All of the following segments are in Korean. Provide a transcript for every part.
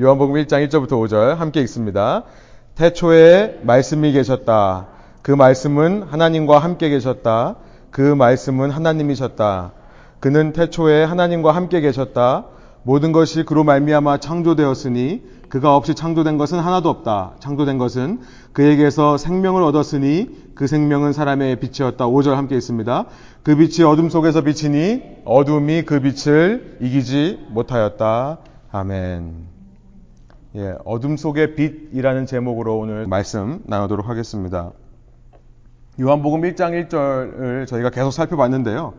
요한복음 1장 1절부터 5절 함께 읽습니다. 태초에 말씀이 계셨다. 그 말씀은 하나님과 함께 계셨다. 그 말씀은 하나님이셨다. 그는 태초에 하나님과 함께 계셨다. 모든 것이 그로 말미암아 창조되었으니 그가 없이 창조된 것은 하나도 없다. 창조된 것은 그에게서 생명을 얻었으니 그 생명은 사람의 빛이었다. 5절 함께 있습니다. 그 빛이 어둠 속에서 비치니 어둠이 그 빛을 이기지 못하였다. 아멘. 예, 어둠 속의 빛이라는 제목으로 오늘 말씀 나누도록 하겠습니다. 요한복음 1장 1절을 저희가 계속 살펴봤는데요.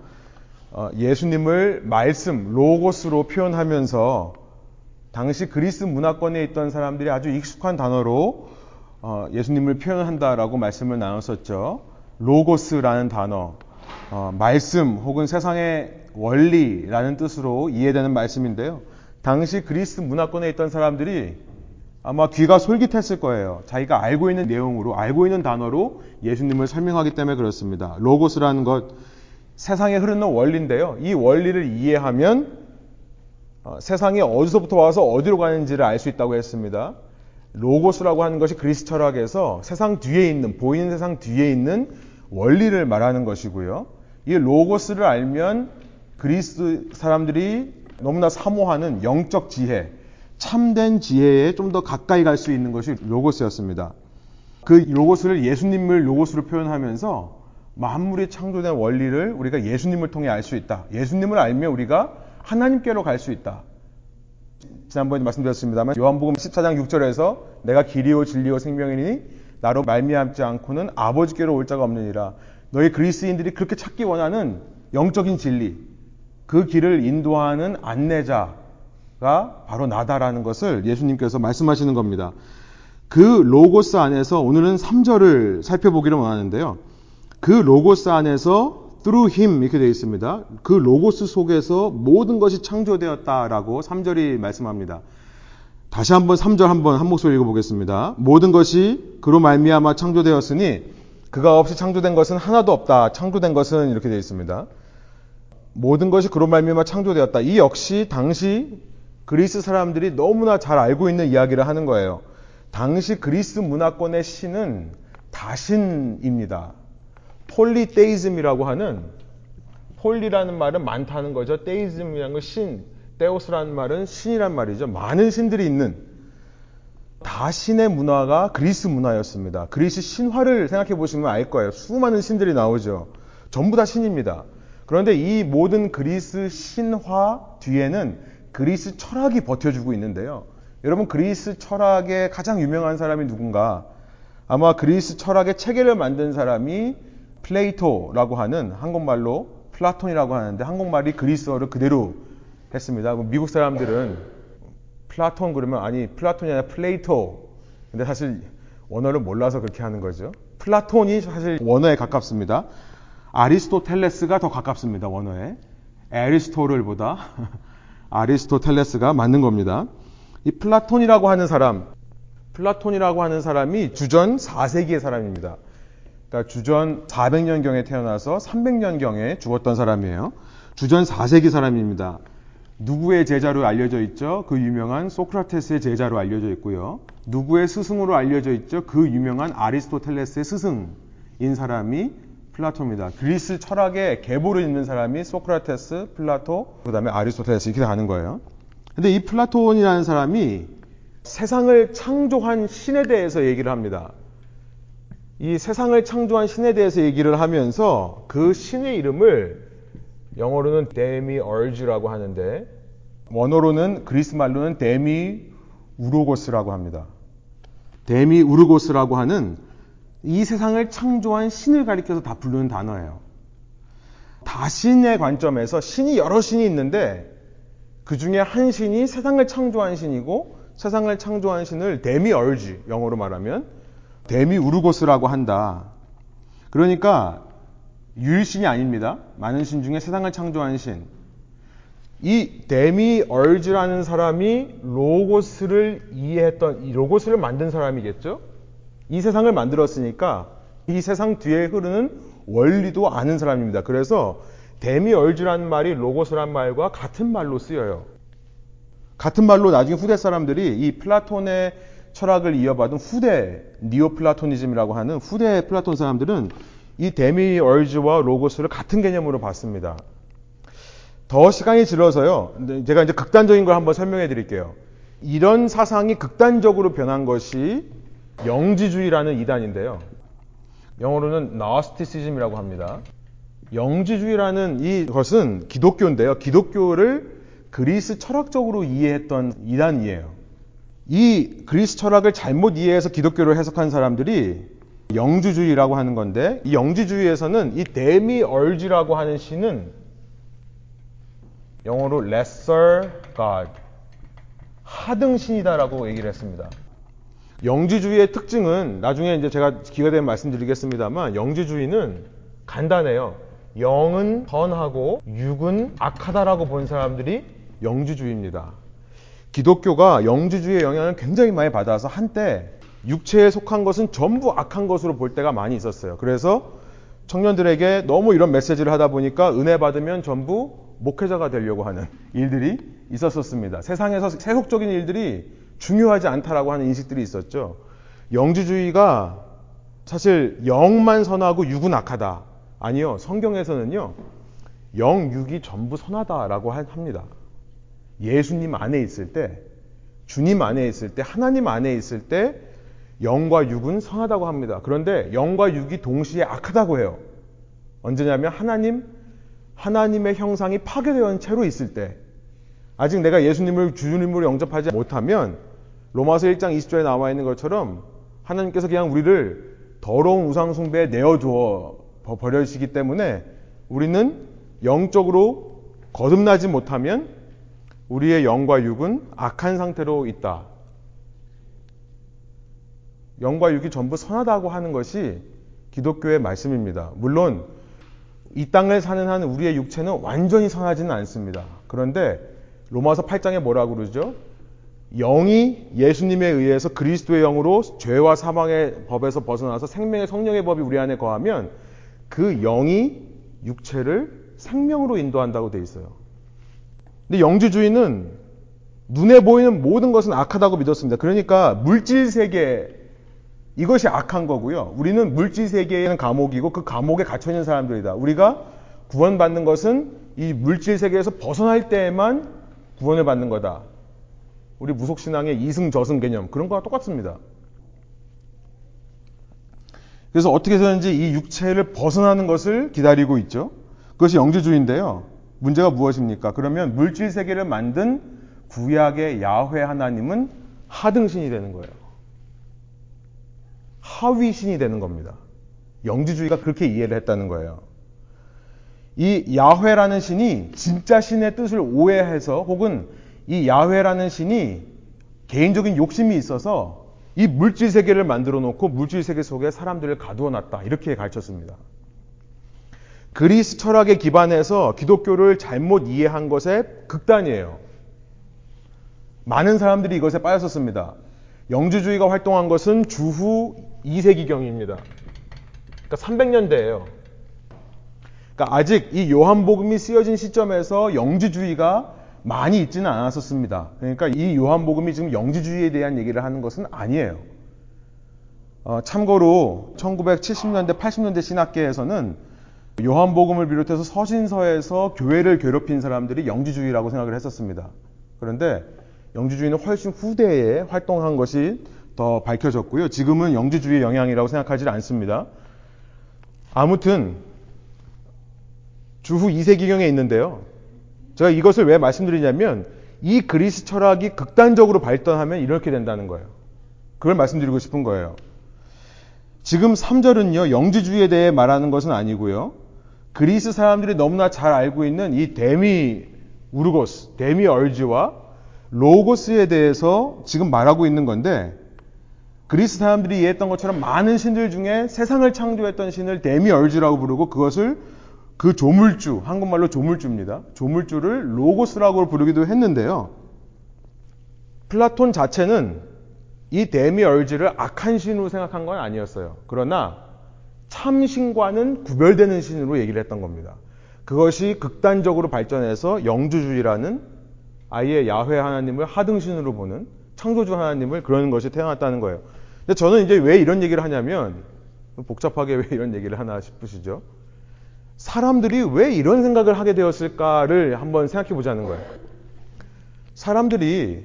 어, 예수님을 말씀, 로고스로 표현하면서 당시 그리스 문화권에 있던 사람들이 아주 익숙한 단어로 어, 예수님을 표현한다라고 말씀을 나눴었죠. 로고스라는 단어, 어, 말씀 혹은 세상의 원리라는 뜻으로 이해되는 말씀인데요. 당시 그리스 문화권에 있던 사람들이 아마 귀가 솔깃했을 거예요. 자기가 알고 있는 내용으로, 알고 있는 단어로 예수님을 설명하기 때문에 그렇습니다. 로고스라는 것, 세상에 흐르는 원리인데요. 이 원리를 이해하면 어, 세상이 어디서부터 와서 어디로 가는지를 알 수 있다고 했습니다. 로고스라고 하는 것이 그리스 철학에서 세상 뒤에 있는, 보이는 세상 뒤에 있는 원리를 말하는 것이고요. 이 로고스를 알면 그리스 사람들이 너무나 사모하는 영적 지혜, 참된 지혜에 좀 더 가까이 갈 수 있는 것이 로고스였습니다. 그 로고스를 예수님을 로고스로 표현하면서 만물이 창조된 원리를 우리가 예수님을 통해 알 수 있다. 예수님을 알면 우리가 하나님께로 갈 수 있다. 지난번에 말씀드렸습니다만 요한복음 14장 6절에서 내가 길이요 진리요 생명이니 나로 말미암지 않고는 아버지께로 올 자가 없느니라. 너희 그리스인들이 그렇게 찾기 원하는 영적인 진리, 그 길을 인도하는 안내자 가 바로 나다라는 것을 예수님께서 말씀하시는 겁니다. 그 로고스 안에서 오늘은 3절을 살펴보기를 원하는데요. 그 로고스 안에서 through him 이렇게 되어 있습니다. 그 로고스 속에서 모든 것이 창조되었다라고 3절이 말씀합니다. 다시 한번 3절 한번 한 목소리 읽어보겠습니다. 모든 것이 그로 말미암아 창조되었으니 그가 없이 창조된 것은 하나도 없다. 창조된 것은 이렇게 되어 있습니다. 모든 것이 그로 말미암아 창조되었다. 이 역시 당시 그리스 사람들이 너무나 잘 알고 있는 이야기를 하는 거예요. 당시 그리스 문화권의 신은 다신입니다. polytheism이라고 하는 poly라는 말은 많다는 거죠. theism이라는 건 신, theos라는 말은 신이란 말이죠. 많은 신들이 있는 다신의 문화가 그리스 문화였습니다. 그리스 신화를 생각해 보시면 알 거예요. 수많은 신들이 나오죠. 전부 다 신입니다. 그런데 이 모든 그리스 신화 뒤에는 그리스 철학이 버텨주고 있는데요. 여러분 그리스 철학의 가장 유명한 사람이 누군가? 아마 그리스 철학의 체계를 만든 사람이 Plato라고 하는 한국말로 플라톤이라고 하는데 한국말이 그리스어를 그대로 했습니다. 미국 사람들은 플라톤 그러면 아니 플라톤이 아니라 플레이토. 근데 사실 원어를 몰라서 그렇게 하는 거죠. 플라톤이 사실 원어에 가깝습니다. 아리스토텔레스가 더 가깝습니다. 원어에. Aristotle보다 아리스토텔레스가 맞는 겁니다. 이 플라톤이라고 하는 사람, 플라톤이라고 하는 사람이 주전 4세기의 사람입니다. 그러니까 주전 400년경에 태어나서 300년경에 죽었던 사람이에요. 주전 4세기 사람입니다. 누구의 제자로 알려져 있죠? 그 유명한 소크라테스의 제자로 알려져 있고요. 누구의 스승으로 알려져 있죠? 그 유명한 아리스토텔레스의 스승인 사람이 플라토입니다. 그리스 철학의 계보를 잇는 사람이 소크라테스, 플라토, 그 다음에 아리스토텔레스 이렇게 가는 거예요. 근데 이 플라톤이라는 사람이 세상을 창조한 신에 대해서 얘기를 합니다. 이 세상을 창조한 신에 대해서 얘기를 하면서 그 신의 이름을 영어로는 demiurge라고 하는데 원어로는 그리스 말로는 demiurgos라고 합니다. demiurgos라고 하는 이 세상을 창조한 신을 가리켜서 다 부르는 단어예요. 다신의 관점에서 신이 여러 신이 있는데 그 중에 한 신이 세상을 창조한 신이고 세상을 창조한 신을 demiurge 영어로 말하면 demiurgos라고 한다. 그러니까 유일신이 아닙니다. 많은 신 중에 세상을 창조한 신. 이 Demiurge라는 사람이 로고스를 이해했던 이 로고스를 만든 사람이겠죠? 이 세상을 만들었으니까 이 세상 뒤에 흐르는 원리도 아는 사람입니다. 그래서 Demiurge라는 말이 로고스란 말과 같은 말로 쓰여요. 같은 말로 나중에 후대 사람들이 이 플라톤의 철학을 이어받은 후대 Neoplatonism이라고 하는 후대 플라톤 사람들은 이 Demiurge와 로고스를 같은 개념으로 봤습니다. 더 시간이 질러서요. 제가 이제 극단적인 걸 한번 설명해 드릴게요. 이런 사상이 극단적으로 변한 것이 영지주의라는 이단인데요. 영어로는 Gnosticism이라고 합니다. 영지주의라는 이것은 기독교인데요. 기독교를 그리스 철학적으로 이해했던 이단이에요. 이 그리스 철학을 잘못 이해해서 기독교를 해석한 사람들이 영주주의라고 하는 건데 이 영지주의에서는 이 데미얼지라고 하는 신은 영어로 lesser god 하등 신이다라고 얘기를 했습니다. 영지주의의 특징은 나중에 이제 제가 기가 되면 말씀드리겠습니다만 영지주의는 간단해요. 영은 선하고 육은 악하다라고 본 사람들이 영지주의입니다. 기독교가 영지주의의 영향을 굉장히 많이 받아서 한때 육체에 속한 것은 전부 악한 것으로 볼 때가 많이 있었어요. 그래서 청년들에게 너무 이런 메시지를 하다 보니까 은혜 받으면 전부 목회자가 되려고 하는 일들이 있었었습니다. 세상에서 세속적인 일들이 중요하지 않다라고 하는 인식들이 있었죠. 영지주의가 사실 영만 선하고 육은 악하다. 아니요. 성경에서는요. 영, 육이 전부 선하다라고 합니다. 예수님 안에 있을 때, 주님 안에 있을 때, 하나님 안에 있을 때 영과 육은 선하다고 합니다. 그런데 영과 육이 동시에 악하다고 해요. 언제냐면 하나님, 하나님의 형상이 파괴되어 채로 있을 때, 아직 내가 예수님을 주님으로 영접하지 못하면 로마서 1장 20절에 나와 있는 것처럼 하나님께서 그냥 우리를 더러운 우상 숭배에 내어주어 버려지기 때문에 우리는 영적으로 거듭나지 못하면 우리의 영과 육은 악한 상태로 있다. 영과 육이 전부 선하다고 하는 것이 기독교의 말씀입니다. 물론 이 땅을 사는 한 우리의 육체는 완전히 선하지는 않습니다. 그런데 로마서 8장에 뭐라고 그러죠? 영이 예수님에 의해서 그리스도의 영으로 죄와 사망의 법에서 벗어나서 생명의 성령의 법이 우리 안에 거하면 그 영이 육체를 생명으로 인도한다고 돼 있어요. 근데 영주주의는 눈에 보이는 모든 것은 악하다고 믿었습니다. 그러니까 물질 세계 이것이 악한 거고요. 우리는 물질 세계에는 감옥이고 그 감옥에 갇혀 있는 사람들이다. 우리가 구원받는 것은 이 물질 세계에서 벗어날 때에만 구원을 받는 거다. 우리 무속신앙의 이승 저승 개념 그런 거와 똑같습니다. 그래서 어떻게 해서든지 이 육체를 벗어나는 것을 기다리고 있죠. 그것이 영주주의인데요. 문제가 무엇입니까? 그러면 물질 세계를 만든 구약의 야훼 하나님은 하등신이 되는 거예요. 하위신이 되는 겁니다. 영주주의가 그렇게 이해를 했다는 거예요. 이 야훼라는 신이 진짜 신의 뜻을 오해해서 혹은 이 야훼라는 신이 개인적인 욕심이 있어서 이 물질 세계를 만들어 놓고 물질 세계 속에 사람들을 가두어 놨다. 이렇게 가르쳤습니다. 그리스 철학에 기반해서 기독교를 잘못 이해한 것의 극단이에요. 많은 사람들이 이것에 빠졌었습니다. 영주주의가 활동한 것은 주후 2세기경입니다. 그러니까 300년대예요. 그러니까 아직 이 요한복음이 쓰여진 시점에서 영주주의가 많이 있지는 않았었습니다. 그러니까 이 요한복음이 지금 영지주의에 대한 얘기를 하는 것은 아니에요. 어, 참고로 1970년대, 80년대 신학계에서는 요한복음을 비롯해서 서신서에서 교회를 괴롭힌 사람들이 영지주의라고 생각을 했었습니다. 그런데 영지주의는 훨씬 후대에 활동한 것이 더 밝혀졌고요. 지금은 영지주의 영향이라고 생각하지 않습니다. 아무튼 주후 2세기경에 있는데요. 제가 이것을 왜 말씀드리냐면 이 그리스 철학이 극단적으로 발전하면 이렇게 된다는 거예요. 그걸 말씀드리고 싶은 거예요. 지금 3절은요, 영지주의에 대해 말하는 것은 아니고요. 그리스 사람들이 너무나 잘 알고 있는 이 데미 우르고스, Demiurge와 로고스에 대해서 지금 말하고 있는 건데, 그리스 사람들이 이해했던 것처럼 많은 신들 중에 세상을 창조했던 신을 Demiurge라고 부르고 그것을 그 조물주, 한국말로 조물주입니다. 조물주를 로고스라고 부르기도 했는데요. 플라톤 자체는 이 Demiurge를 악한 신으로 생각한 건 아니었어요. 그러나 참신과는 구별되는 신으로 얘기를 했던 겁니다. 그것이 극단적으로 발전해서 영주주의라는 아예 야훼 하나님을 하등신으로 보는 창조주 하나님을 그러는 것이 태어났다는 거예요. 근데 저는 이제 왜 이런 얘기를 하냐면 복잡하게 왜 이런 얘기를 하나 싶으시죠? 사람들이 왜 이런 생각을 하게 되었을까를 한번 생각해 보자는 거예요. 사람들이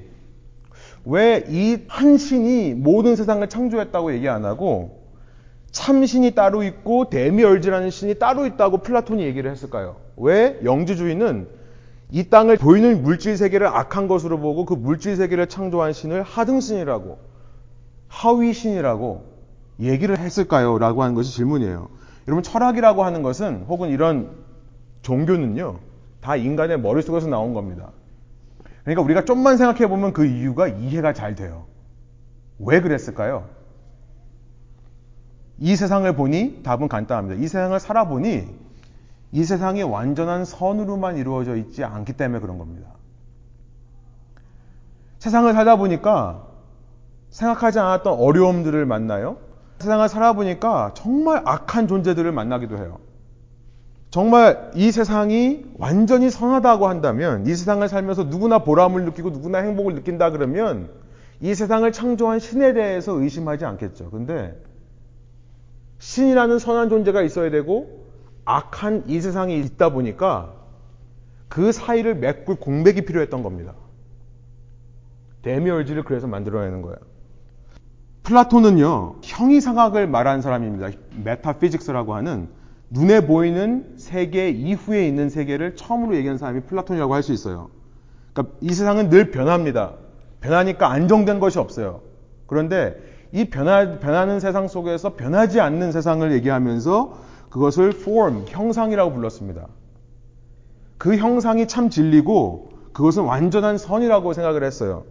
왜 이 한 신이 모든 세상을 창조했다고 얘기 안 하고 참신이 따로 있고 데미얼즈라는 신이 따로 있다고 플라톤이 얘기를 했을까요? 왜 영지주의는 이 땅을 보이는 물질 세계를 악한 것으로 보고 그 물질 세계를 창조한 신을 하등신이라고 하위신이라고 얘기를 했을까요? 라고 하는 것이 질문이에요. 여러분 철학이라고 하는 것은 혹은 이런 종교는요. 다 인간의 머릿속에서 나온 겁니다. 그러니까 우리가 좀만 생각해 보면 그 이유가 이해가 잘 돼요. 왜 그랬을까요? 이 세상을 보니 답은 간단합니다. 이 세상을 살아보니 이 세상이 완전한 선으로만 이루어져 있지 않기 때문에 그런 겁니다. 세상을 살다 보니까 생각하지 않았던 어려움들을 만나요. 세상을 살아보니까 정말 악한 존재들을 만나기도 해요. 정말 이 세상이 완전히 선하다고 한다면 이 세상을 살면서 누구나 보람을 느끼고 누구나 행복을 느낀다 그러면 이 세상을 창조한 신에 대해서 의심하지 않겠죠. 근데 신이라는 선한 존재가 있어야 되고 악한 이 세상이 있다 보니까 그 사이를 메꿀 공백이 필요했던 겁니다. Demiurge를 그래서 만들어내는 거예요. 플라톤은요, 형이상학을 말하는 사람입니다. Metaphysics라고 하는 눈에 보이는 세계 이후에 있는 세계를 처음으로 얘기한 사람이 플라톤이라고 할 수 있어요. 그러니까 이 세상은 늘 변합니다. 변하니까 안정된 것이 없어요. 그런데 이 변화, 변하는 세상 속에서 변하지 않는 세상을 얘기하면서 그것을 form, 형상이라고 불렀습니다. 그 형상이 참 진리고 그것은 완전한 선이라고 생각을 했어요.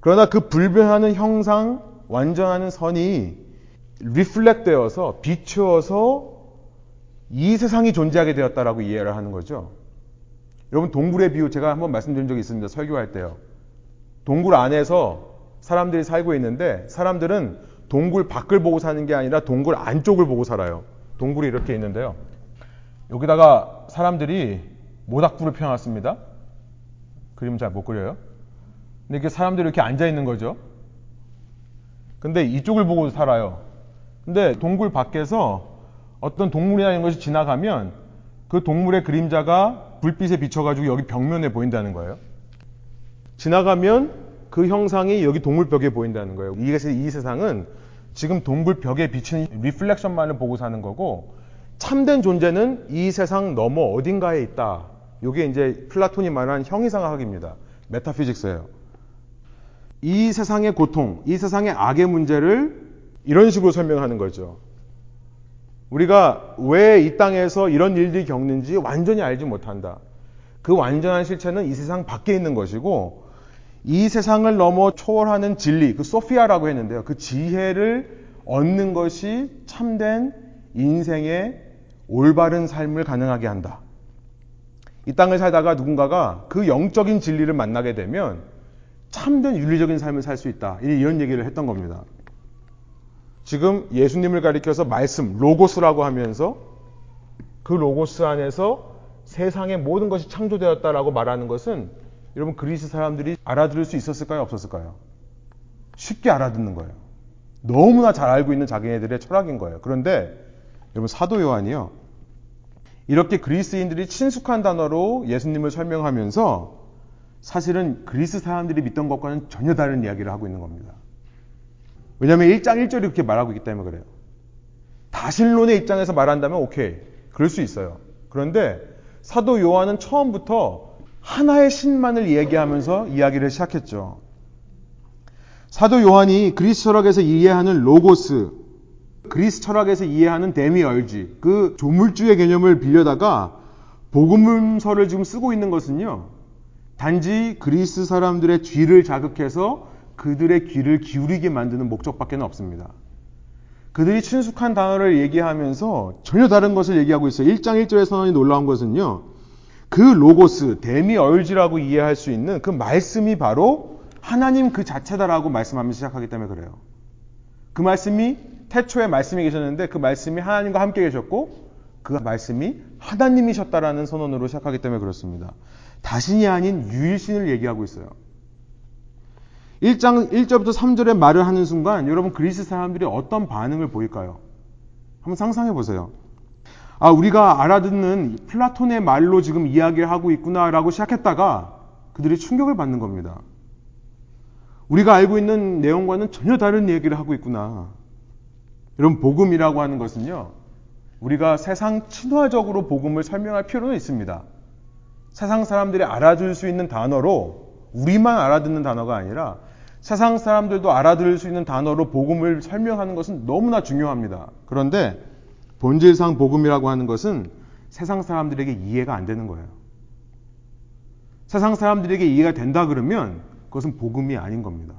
그러나 그 불변하는 형상, 완전한 선이 reflect 되어서 비추어서 이 세상이 존재하게 되었다라고 이해를 하는 거죠. 여러분 동굴의 비유 제가 한번 말씀드린 적이 있습니다. 설교할 때요. 동굴 안에서 사람들이 살고 있는데 사람들은 동굴 밖을 보고 사는 게 아니라 동굴 안쪽을 보고 살아요. 동굴이 이렇게 있는데요. 여기다가 사람들이 모닥불을 펴놨습니다. 그림 잘 못 그려요. 근데 이렇게 사람들이 이렇게 앉아 있는 거죠. 근데 이쪽을 보고 살아요. 근데 동굴 밖에서 어떤 동물이나 이런 것이 지나가면 그 동물의 그림자가 불빛에 비춰가지고 여기 벽면에 보인다는 거예요. 지나가면 그 형상이 여기 동굴벽에 보인다는 거예요. 이것이 이 세상은 지금 동굴벽에 비치는 reflection만을 보고 사는 거고 참된 존재는 이 세상 넘어 어딘가에 있다. 이게 이제 플라톤이 말하는 형이상학입니다. Metaphysics예요. 이 세상의 고통, 이 세상의 악의 문제를 이런 식으로 설명하는 거죠. 우리가 왜 이 땅에서 이런 일들이 겪는지 완전히 알지 못한다. 그 완전한 실체는 이 세상 밖에 있는 것이고 이 세상을 넘어 초월하는 진리, 그 소피아라고 했는데요. 그 지혜를 얻는 것이 참된 인생의 올바른 삶을 가능하게 한다. 이 땅을 살다가 누군가가 그 영적인 진리를 만나게 되면 참된 윤리적인 삶을 살 수 있다. 이런 얘기를 했던 겁니다. 지금 예수님을 가리켜서 말씀, 로고스라고 하면서 그 로고스 안에서 세상의 모든 것이 창조되었다라고 말하는 것은 여러분 그리스 사람들이 알아들을 수 있었을까요? 없었을까요? 쉽게 알아듣는 거예요. 너무나 잘 알고 있는 자기네들의 철학인 거예요. 그런데 여러분 사도 요한이요. 이렇게 그리스인들이 친숙한 단어로 예수님을 설명하면서 사실은 그리스 사람들이 믿던 것과는 전혀 다른 이야기를 하고 있는 겁니다. 왜냐하면 1장 1절이 그렇게 말하고 있기 때문에 그래요. 다신론의 입장에서 말한다면 오케이. 그럴 수 있어요. 그런데 사도 요한은 처음부터 하나의 신만을 얘기하면서 이야기를 시작했죠. 사도 요한이 그리스 철학에서 이해하는 로고스, 그리스 철학에서 이해하는 데미얼지, 그 조물주의 개념을 빌려다가 복음서를 지금 쓰고 있는 것은요. 단지 그리스 사람들의 귀를 자극해서 그들의 귀를 기울이게 만드는 목적밖에 없습니다. 그들이 친숙한 단어를 얘기하면서 전혀 다른 것을 얘기하고 있어요. 1장 1절의 선언이 놀라운 것은요. 그 로고스, 데미 얼지라고 이해할 수 있는 그 말씀이 바로 하나님 그 자체다라고 말씀하면서 시작하기 때문에 그래요. 그 말씀이 태초에 말씀이 계셨는데 그 말씀이 하나님과 함께 계셨고 그 말씀이 하나님이셨다라는 선언으로 시작하기 때문에 그렇습니다. 다신이 아닌 유일신을 얘기하고 있어요. 1장 1절부터 3절의 말을 하는 순간 여러분 그리스 사람들이 어떤 반응을 보일까요? 한번 상상해 보세요. 아, 우리가 알아듣는 플라톤의 말로 지금 이야기를 하고 있구나라고 시작했다가 그들이 충격을 받는 겁니다. 우리가 알고 있는 내용과는 전혀 다른 얘기를 하고 있구나. 여러분, 복음이라고 하는 것은요, 우리가 세상 친화적으로 복음을 설명할 필요는 있습니다. 세상 사람들이 알아들을 수 있는 단어로 우리만 알아듣는 단어가 아니라 세상 사람들도 알아들을 수 있는 단어로 복음을 설명하는 것은 너무나 중요합니다. 그런데 본질상 복음이라고 하는 것은 세상 사람들에게 이해가 안 되는 거예요. 세상 사람들에게 이해가 된다 그러면 그것은 복음이 아닌 겁니다.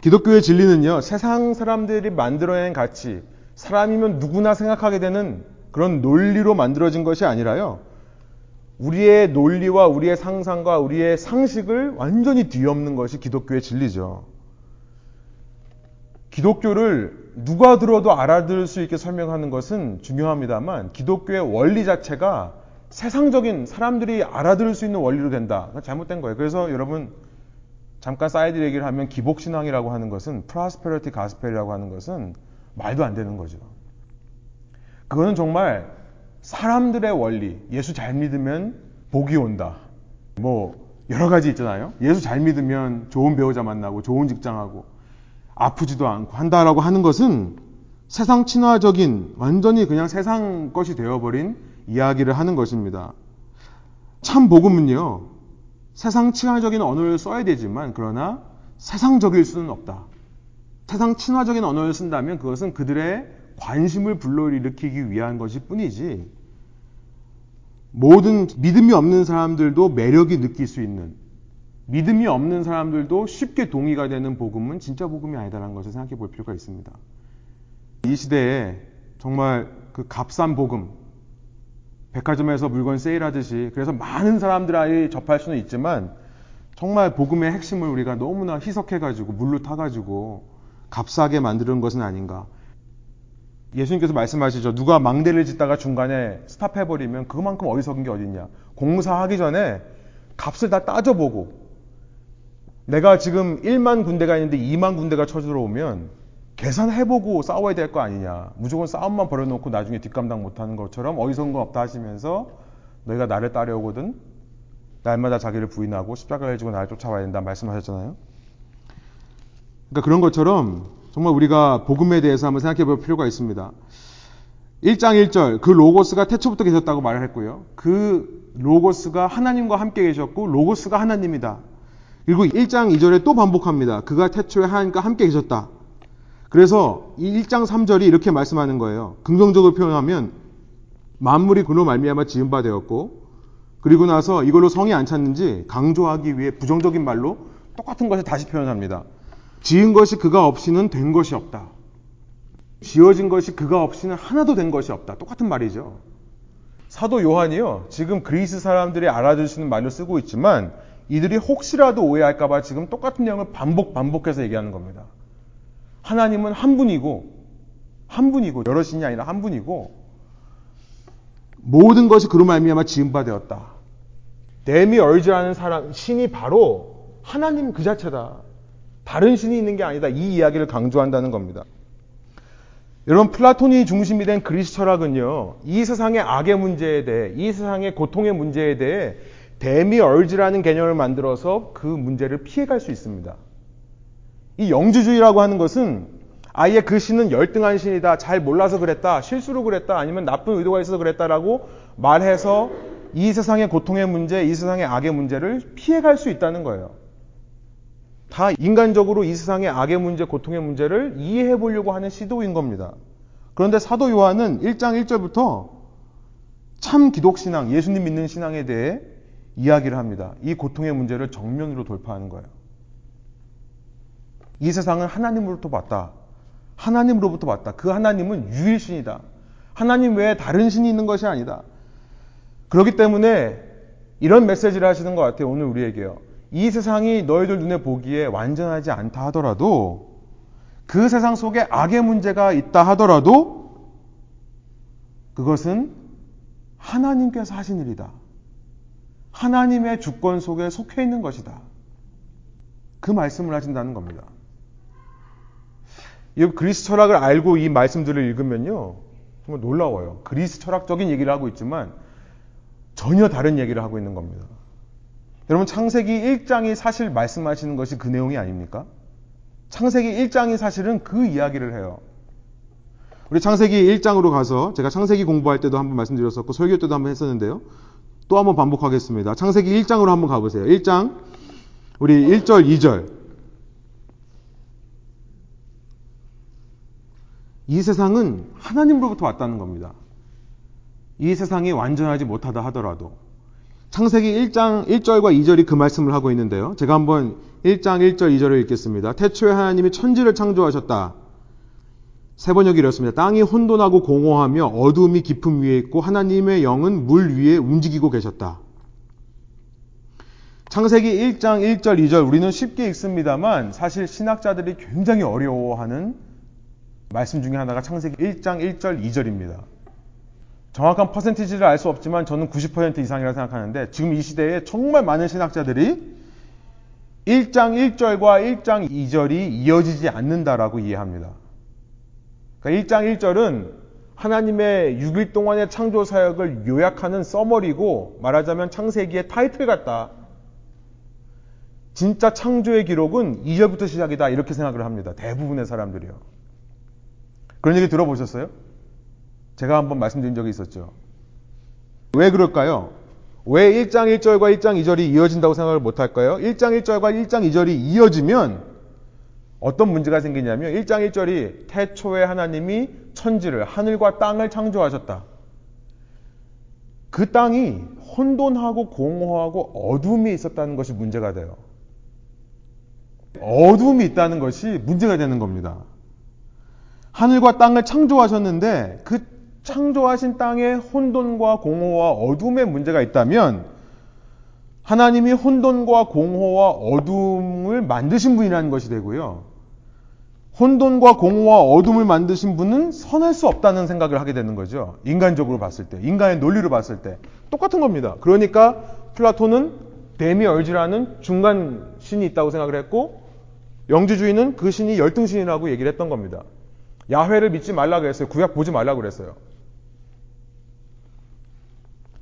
기독교의 진리는요, 세상 사람들이 만들어낸 가치, 사람이면 누구나 생각하게 되는 그런 논리로 만들어진 것이 아니라요, 우리의 논리와 우리의 상상과 우리의 상식을 완전히 뒤엎는 것이 기독교의 진리죠. 기독교를 누가 들어도 알아들을 수 있게 설명하는 것은 중요합니다만 기독교의 원리 자체가 세상적인 사람들이 알아들을 수 있는 원리로 된다. 잘못된 거예요. 그래서 여러분 잠깐 사이드 얘기를 하면 기복신앙이라고 하는 것은 prosperity gospel이라고 하는 것은 말도 안 되는 거죠. 그거는 정말 사람들의 원리, 예수 잘 믿으면 복이 온다. 뭐 여러 가지 있잖아요. 예수 잘 믿으면 좋은 배우자 만나고 좋은 직장하고 아프지도 않고 한다라고 하는 것은 세상 친화적인 완전히 그냥 세상 것이 되어버린 이야기를 하는 것입니다. 참 복음은요. 세상 친화적인 언어를 써야 되지만 그러나 세상적일 수는 없다. 세상 친화적인 언어를 쓴다면 그것은 그들의 관심을 불러일으키기 위한 것일 뿐이지 모든 믿음이 없는 사람들도 매력이 느낄 수 있는 믿음이 없는 사람들도 쉽게 동의가 되는 복음은 진짜 복음이 아니다라는 것을 생각해 볼 필요가 있습니다. 이 시대에 정말 그 값싼 복음, 백화점에서 물건 세일하듯이 그래서 많은 사람들이 접할 수는 있지만 정말 복음의 핵심을 우리가 너무나 희석해가지고 물로 타가지고 값싸게 만드는 것은 아닌가. 예수님께서 말씀하시죠. 누가 망대를 짓다가 중간에 스탑해버리면 그만큼 어리석은 게 어딨냐. 공사하기 전에 값을 다 따져보고 내가 지금 1만 군대가 있는데 2만 군대가 쳐들어오면 계산해보고 싸워야 될 거 아니냐. 무조건 싸움만 벌여놓고 나중에 뒷감당 못하는 것처럼 어리석은 건 없다 하시면서 너희가 나를 따려오거든 날마다 자기를 부인하고 십자가를 지고 나를 쫓아와야 된다 말씀하셨잖아요. 그러니까 그런 것처럼 정말 우리가 복음에 대해서 한번 생각해 볼 필요가 있습니다. 1장 1절 그 로고스가 태초부터 계셨다고 말을 했고요. 그 로고스가 하나님과 함께 계셨고 로고스가 하나님이다. 그리고 1장 2절에 또 반복합니다. 그가 태초에 하나님과 함께 계셨다. 그래서 이 1장 3절이 이렇게 말씀하는 거예요. 긍정적으로 표현하면 만물이 그로 말미암아 지은 바 되었고 그리고 나서 이걸로 성이 안 찼는지 강조하기 위해 부정적인 말로 똑같은 것을 다시 표현합니다. 지은 것이 그가 없이는 된 것이 없다. 지어진 것이 그가 없이는 하나도 된 것이 없다. 똑같은 말이죠. 사도 요한이요. 지금 그리스 사람들이 알아들 수 있는 말로 쓰고 있지만 이들이 혹시라도 오해할까봐 지금 똑같은 내용을 반복 반복해서 얘기하는 겁니다. 하나님은 한 분이고 한 분이고 여러 신이 아니라 한 분이고 모든 것이 그로 말미암아 지은 바 되었다. 데미 얼즈라는 사람 신이 바로 하나님 그 자체다. 다른 신이 있는 게 아니다. 이 이야기를 강조한다는 겁니다. 여러분 플라톤이 중심이 된 그리스 철학은요. 이 세상의 악의 문제에 대해 이 세상의 고통의 문제에 대해 데미얼즈라는 개념을 만들어서 그 문제를 피해갈 수 있습니다. 이 영주주의라고 하는 것은 아예 그 신은 열등한 신이다, 잘 몰라서 그랬다, 실수로 그랬다, 아니면 나쁜 의도가 있어서 그랬다라고 말해서 이 세상의 고통의 문제, 이 세상의 악의 문제를 피해갈 수 있다는 거예요. 다 인간적으로 이 세상의 악의 문제, 고통의 문제를 이해해 보려고 하는 시도인 겁니다. 그런데 사도 요한은 1장 1절부터 참 기독신앙, 예수님 믿는 신앙에 대해 이야기를 합니다. 이 고통의 문제를 정면으로 돌파하는 거예요. 이 세상은 하나님으로부터 봤다. 하나님으로부터 봤다. 그 하나님은 유일신이다. 하나님 외에 다른 신이 있는 것이 아니다. 그렇기 때문에 이런 메시지를 하시는 것 같아요. 오늘 우리에게요. 이 세상이 너희들 눈에 보기에 완전하지 않다 하더라도 그 세상 속에 악의 문제가 있다 하더라도 그것은 하나님께서 하신 일이다. 하나님의 주권 속에 속해 있는 것이다. 그 말씀을 하신다는 겁니다. 이 그리스 철학을 알고 이 말씀들을 읽으면요. 정말 놀라워요. 그리스 철학적인 얘기를 하고 있지만 전혀 다른 얘기를 하고 있는 겁니다. 여러분 창세기 1장이 사실 말씀하시는 것이 그 내용이 아닙니까? 창세기 1장이 사실은 그 이야기를 해요. 우리 창세기 1장으로 가서 제가 창세기 공부할 때도 한번 말씀드렸었고 설교 때도 한번 했었는데요. 또 한번 반복하겠습니다. 창세기 1장으로 한번 가보세요. 1장 우리 1절 2절 이 세상은 하나님으로부터 왔다는 겁니다. 이 세상이 완전하지 못하다 하더라도 창세기 1장 1절과 2절이 그 말씀을 하고 있는데요. 제가 한번 1장 1절 2절을 읽겠습니다. 태초에 하나님이 천지를 창조하셨다. 세 번역이 이렇습니다. 땅이 혼돈하고 공허하며 어둠이 깊음 위에 있고 하나님의 영은 물 위에 움직이고 계셨다. 창세기 1장 1절 2절 우리는 쉽게 읽습니다만 사실 신학자들이 굉장히 어려워하는 말씀 중에 하나가 창세기 1장 1절 2절입니다. 정확한 퍼센티지를 알 수 없지만 저는 90% 이상이라고 생각하는데 지금 이 시대에 정말 많은 신학자들이 1장 1절과 1장 2절이 이어지지 않는다라고 이해합니다. 그러니까 1장 1절은 하나님의 6일 동안의 창조 사역을 요약하는 써머리고 말하자면 창세기의 타이틀 같다. 진짜 창조의 기록은 2절부터 시작이다. 이렇게 생각을 합니다. 대부분의 사람들이요. 그런 얘기 들어보셨어요? 제가 한번 말씀드린 적이 있었죠. 왜 그럴까요? 왜 1장 1절과 1장 2절이 이어진다고 생각을 못할까요? 1장 1절과 1장 2절이 이어지면 어떤 문제가 생기냐면 1장 1절이 태초에 하나님이 천지를 하늘과 땅을 창조하셨다. 그 땅이 혼돈하고 공허하고 어둠이 있었다는 것이 문제가 돼요. 어둠이 있다는 것이 문제가 되는 겁니다. 하늘과 땅을 창조하셨는데 그 창조하신 땅에 혼돈과 공허와 어둠의 문제가 있다면 하나님이 혼돈과 공허와 어둠을 만드신 분이라는 것이 되고요. 혼돈과 공허와 어둠을 만드신 분은 선할 수 없다는 생각을 하게 되는 거죠. 인간적으로 봤을 때, 인간의 논리로 봤을 때. 똑같은 겁니다. 그러니까 플라톤은 데미얼즈라는 중간 신이 있다고 생각을 했고, 영주주의는 그 신이 열등신이라고 얘기를 했던 겁니다. 야훼를 믿지 말라 그랬어요. 구약 보지 말라 그랬어요.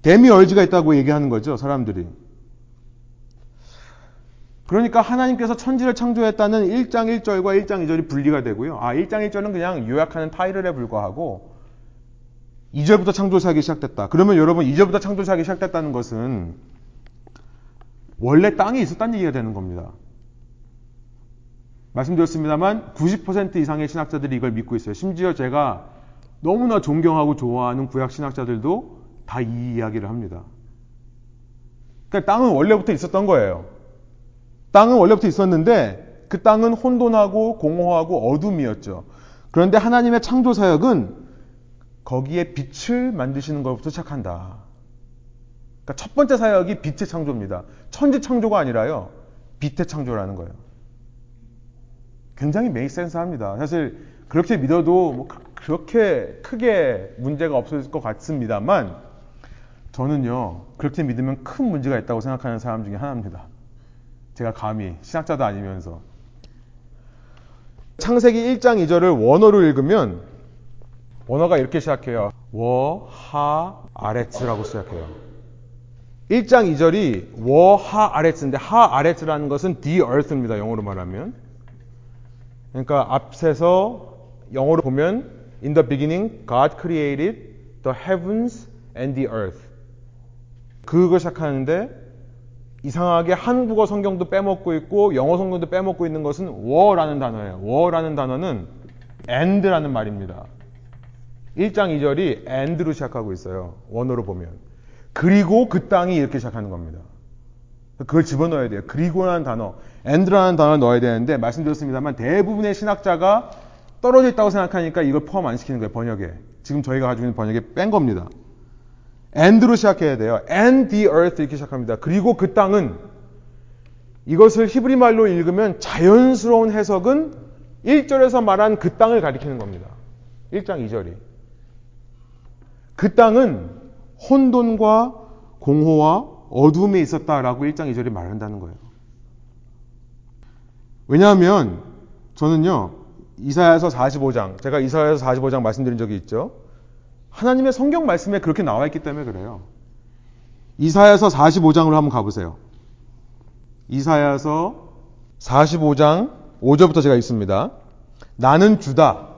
데미얼즈가 있다고 얘기하는 거죠, 사람들이. 그러니까 하나님께서 천지를 창조했다는 1장 1절과 1장 2절이 분리가 되고요. 아, 1장 1절은 그냥 요약하는 타이틀에 불과하고 2절부터 창조사하기 시작됐다. 그러면 여러분 2절부터 창조사하기 시작됐다는 것은 원래 땅이 있었다는 얘기가 되는 겁니다. 말씀드렸습니다만 90% 이상의 신학자들이 이걸 믿고 있어요. 심지어 제가 너무나 존경하고 좋아하는 구약 신학자들도 다 이 이야기를 합니다. 그러니까 땅은 원래부터 있었던 거예요. 땅은 원래부터 있었는데 그 땅은 혼돈하고 공허하고 어둠이었죠. 그런데 하나님의 창조 사역은 거기에 빛을 만드시는 것부터 시작한다. 그러니까 첫 번째 사역이 빛의 창조입니다. 천지 창조가 아니라요. 빛의 창조라는 거예요. 굉장히 메이크 센스 합니다. 사실 그렇게 믿어도 뭐 그렇게 크게 문제가 없을 것 같습니다만 저는요 그렇게 믿으면 큰 문제가 있다고 생각하는 사람 중에 하나입니다. 제가 감히 신학자도 아니면서 창세기 1장 2절을 원어로 읽으면 원어가 이렇게 시작해요. 워 하 아레츠라고 시작해요. 1장 2절이 워 하 아레츠인데 하 아레츠라는 것은 the earth입니다. 영어로 말하면. 그러니까 앞에서 영어로 보면 in the beginning God created the heavens and the earth. 그걸 시작하는데 이상하게 한국어 성경도 빼먹고 있고 영어 성경도 빼먹고 있는 것은 워라는 단어예요. 워라는 단어는 and라는 말입니다. 1장 2절이 and로 시작하고 있어요. 원어로 보면. 그리고 그 땅이 이렇게 시작하는 겁니다. 그걸 집어넣어야 돼요. 그리고라는 단어, and라는 단어를 넣어야 되는데 말씀드렸습니다만 대부분의 신학자가 떨어져 있다고 생각하니까 이걸 포함 안 시키는 거예요. 번역에. 지금 저희가 가지고 있는 번역에 뺀 겁니다. And로 시작해야 돼요. and the earth 이렇게 시작합니다. 그리고 그 땅은 이것을 히브리 말로 읽으면 자연스러운 해석은 1절에서 말한 그 땅을 가리키는 겁니다. 1장 2절이. 그 땅은 혼돈과 공허와 어둠에 있었다라고 1장 2절이 말한다는 거예요. 왜냐하면 저는요. 이사야서 45장, 제가 이사야서 45장 말씀드린 적이 있죠. 하나님의 성경 말씀에 그렇게 나와 있기 때문에 그래요. 이사야서 45장으로 한번 가보세요. 이사야서 45장 5절부터 제가 있습니다. 나는 주다.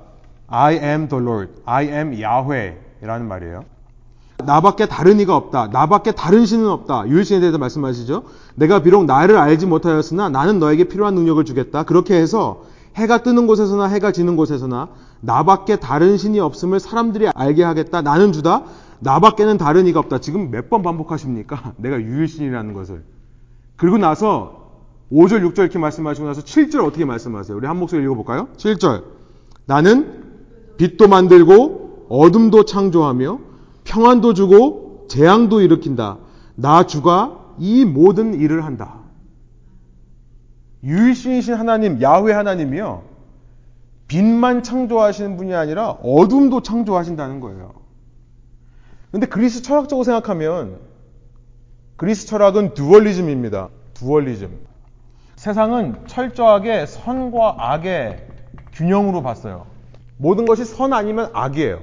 I am the Lord. I am Yahweh라는 말이에요. 나밖에 다른 이가 없다. 나밖에 다른 신은 없다. 유일신에 대해서 말씀하시죠. 내가 비록 나를 알지 못하였으나 나는 너에게 필요한 능력을 주겠다. 그렇게 해서 해가 뜨는 곳에서나 해가 지는 곳에서나 나밖에 다른 신이 없음을 사람들이 알게 하겠다. 나는 주다. 나밖에는 다른 이가 없다. 지금 몇 번 반복하십니까? 내가 유일신이라는 것을. 그리고 나서 5절, 6절 이렇게 말씀하시고 나서 7절 어떻게 말씀하세요? 우리 한 목소리 읽어볼까요? 7절. 나는 빛도 만들고 어둠도 창조하며 평안도 주고 재앙도 일으킨다. 나 주가 이 모든 일을 한다. 유일신이신 하나님, 야훼 하나님이요. 빛만 창조하시는 분이 아니라 어둠도 창조하신다는 거예요. 근데 그리스 철학적으로 생각하면 그리스 철학은 두얼리즘입니다. 두얼리즘. 세상은 철저하게 선과 악의 균형으로 봤어요. 모든 것이 선 아니면 악이에요.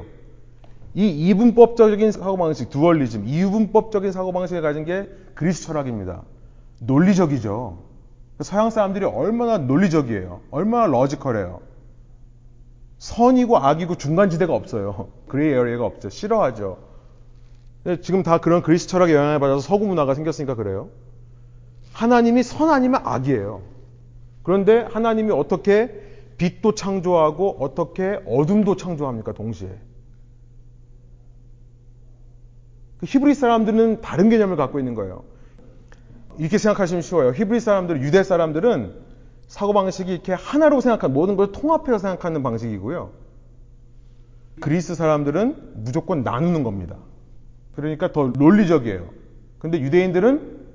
이 이분법적인 사고방식, 두얼리즘, 이분법적인 사고방식을 가진 게 그리스 철학입니다. 논리적이죠. 서양 사람들이 얼마나 논리적이에요. 얼마나 러지컬해요. 선이고 악이고 중간지대가 없어요. gray area가 없죠. 싫어하죠. 지금 다 그런 그리스 철학의 영향을 받아서 서구 문화가 생겼으니까 그래요. 하나님이 선 아니면 악이에요. 그런데 하나님이 어떻게 빛도 창조하고 어떻게 어둠도 창조합니까? 동시에. 그 히브리 사람들은 다른 개념을 갖고 있는 거예요. 이렇게 생각하시면 쉬워요. 히브리 사람들, 유대 사람들은 사고방식이 이렇게 하나로 생각하는, 모든 걸 통합해서 생각하는 방식이고요. 그리스 사람들은 무조건 나누는 겁니다. 그러니까 더 논리적이에요. 근데 유대인들은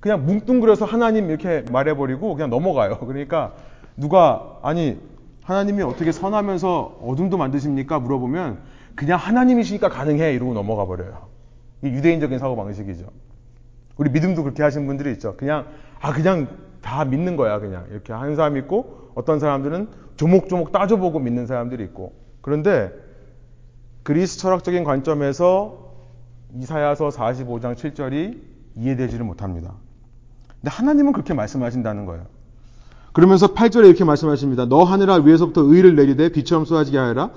그냥 뭉뚱그려서 하나님 이렇게 말해버리고 그냥 넘어가요. 그러니까 누가, 아니, 하나님이 어떻게 선하면서 어둠도 만드십니까? 물어보면 그냥 하나님이시니까 가능해. 이러고 넘어가 버려요. 이 유대인적인 사고방식이죠. 우리 믿음도 그렇게 하시는 분들이 있죠. 그냥, 아, 그냥 다 믿는 거야. 그냥. 이렇게 하는 사람이 있고, 어떤 사람들은 조목조목 따져보고 믿는 사람들이 있고. 그런데 그리스 철학적인 관점에서 이사야서 45장 7절이 이해되지를 못합니다. 근데 하나님은 그렇게 말씀하신다는 거예요. 그러면서 8절에 이렇게 말씀하십니다. 너 하늘아 위에서부터 의를 내리되 비처럼 쏟아지게 하여라.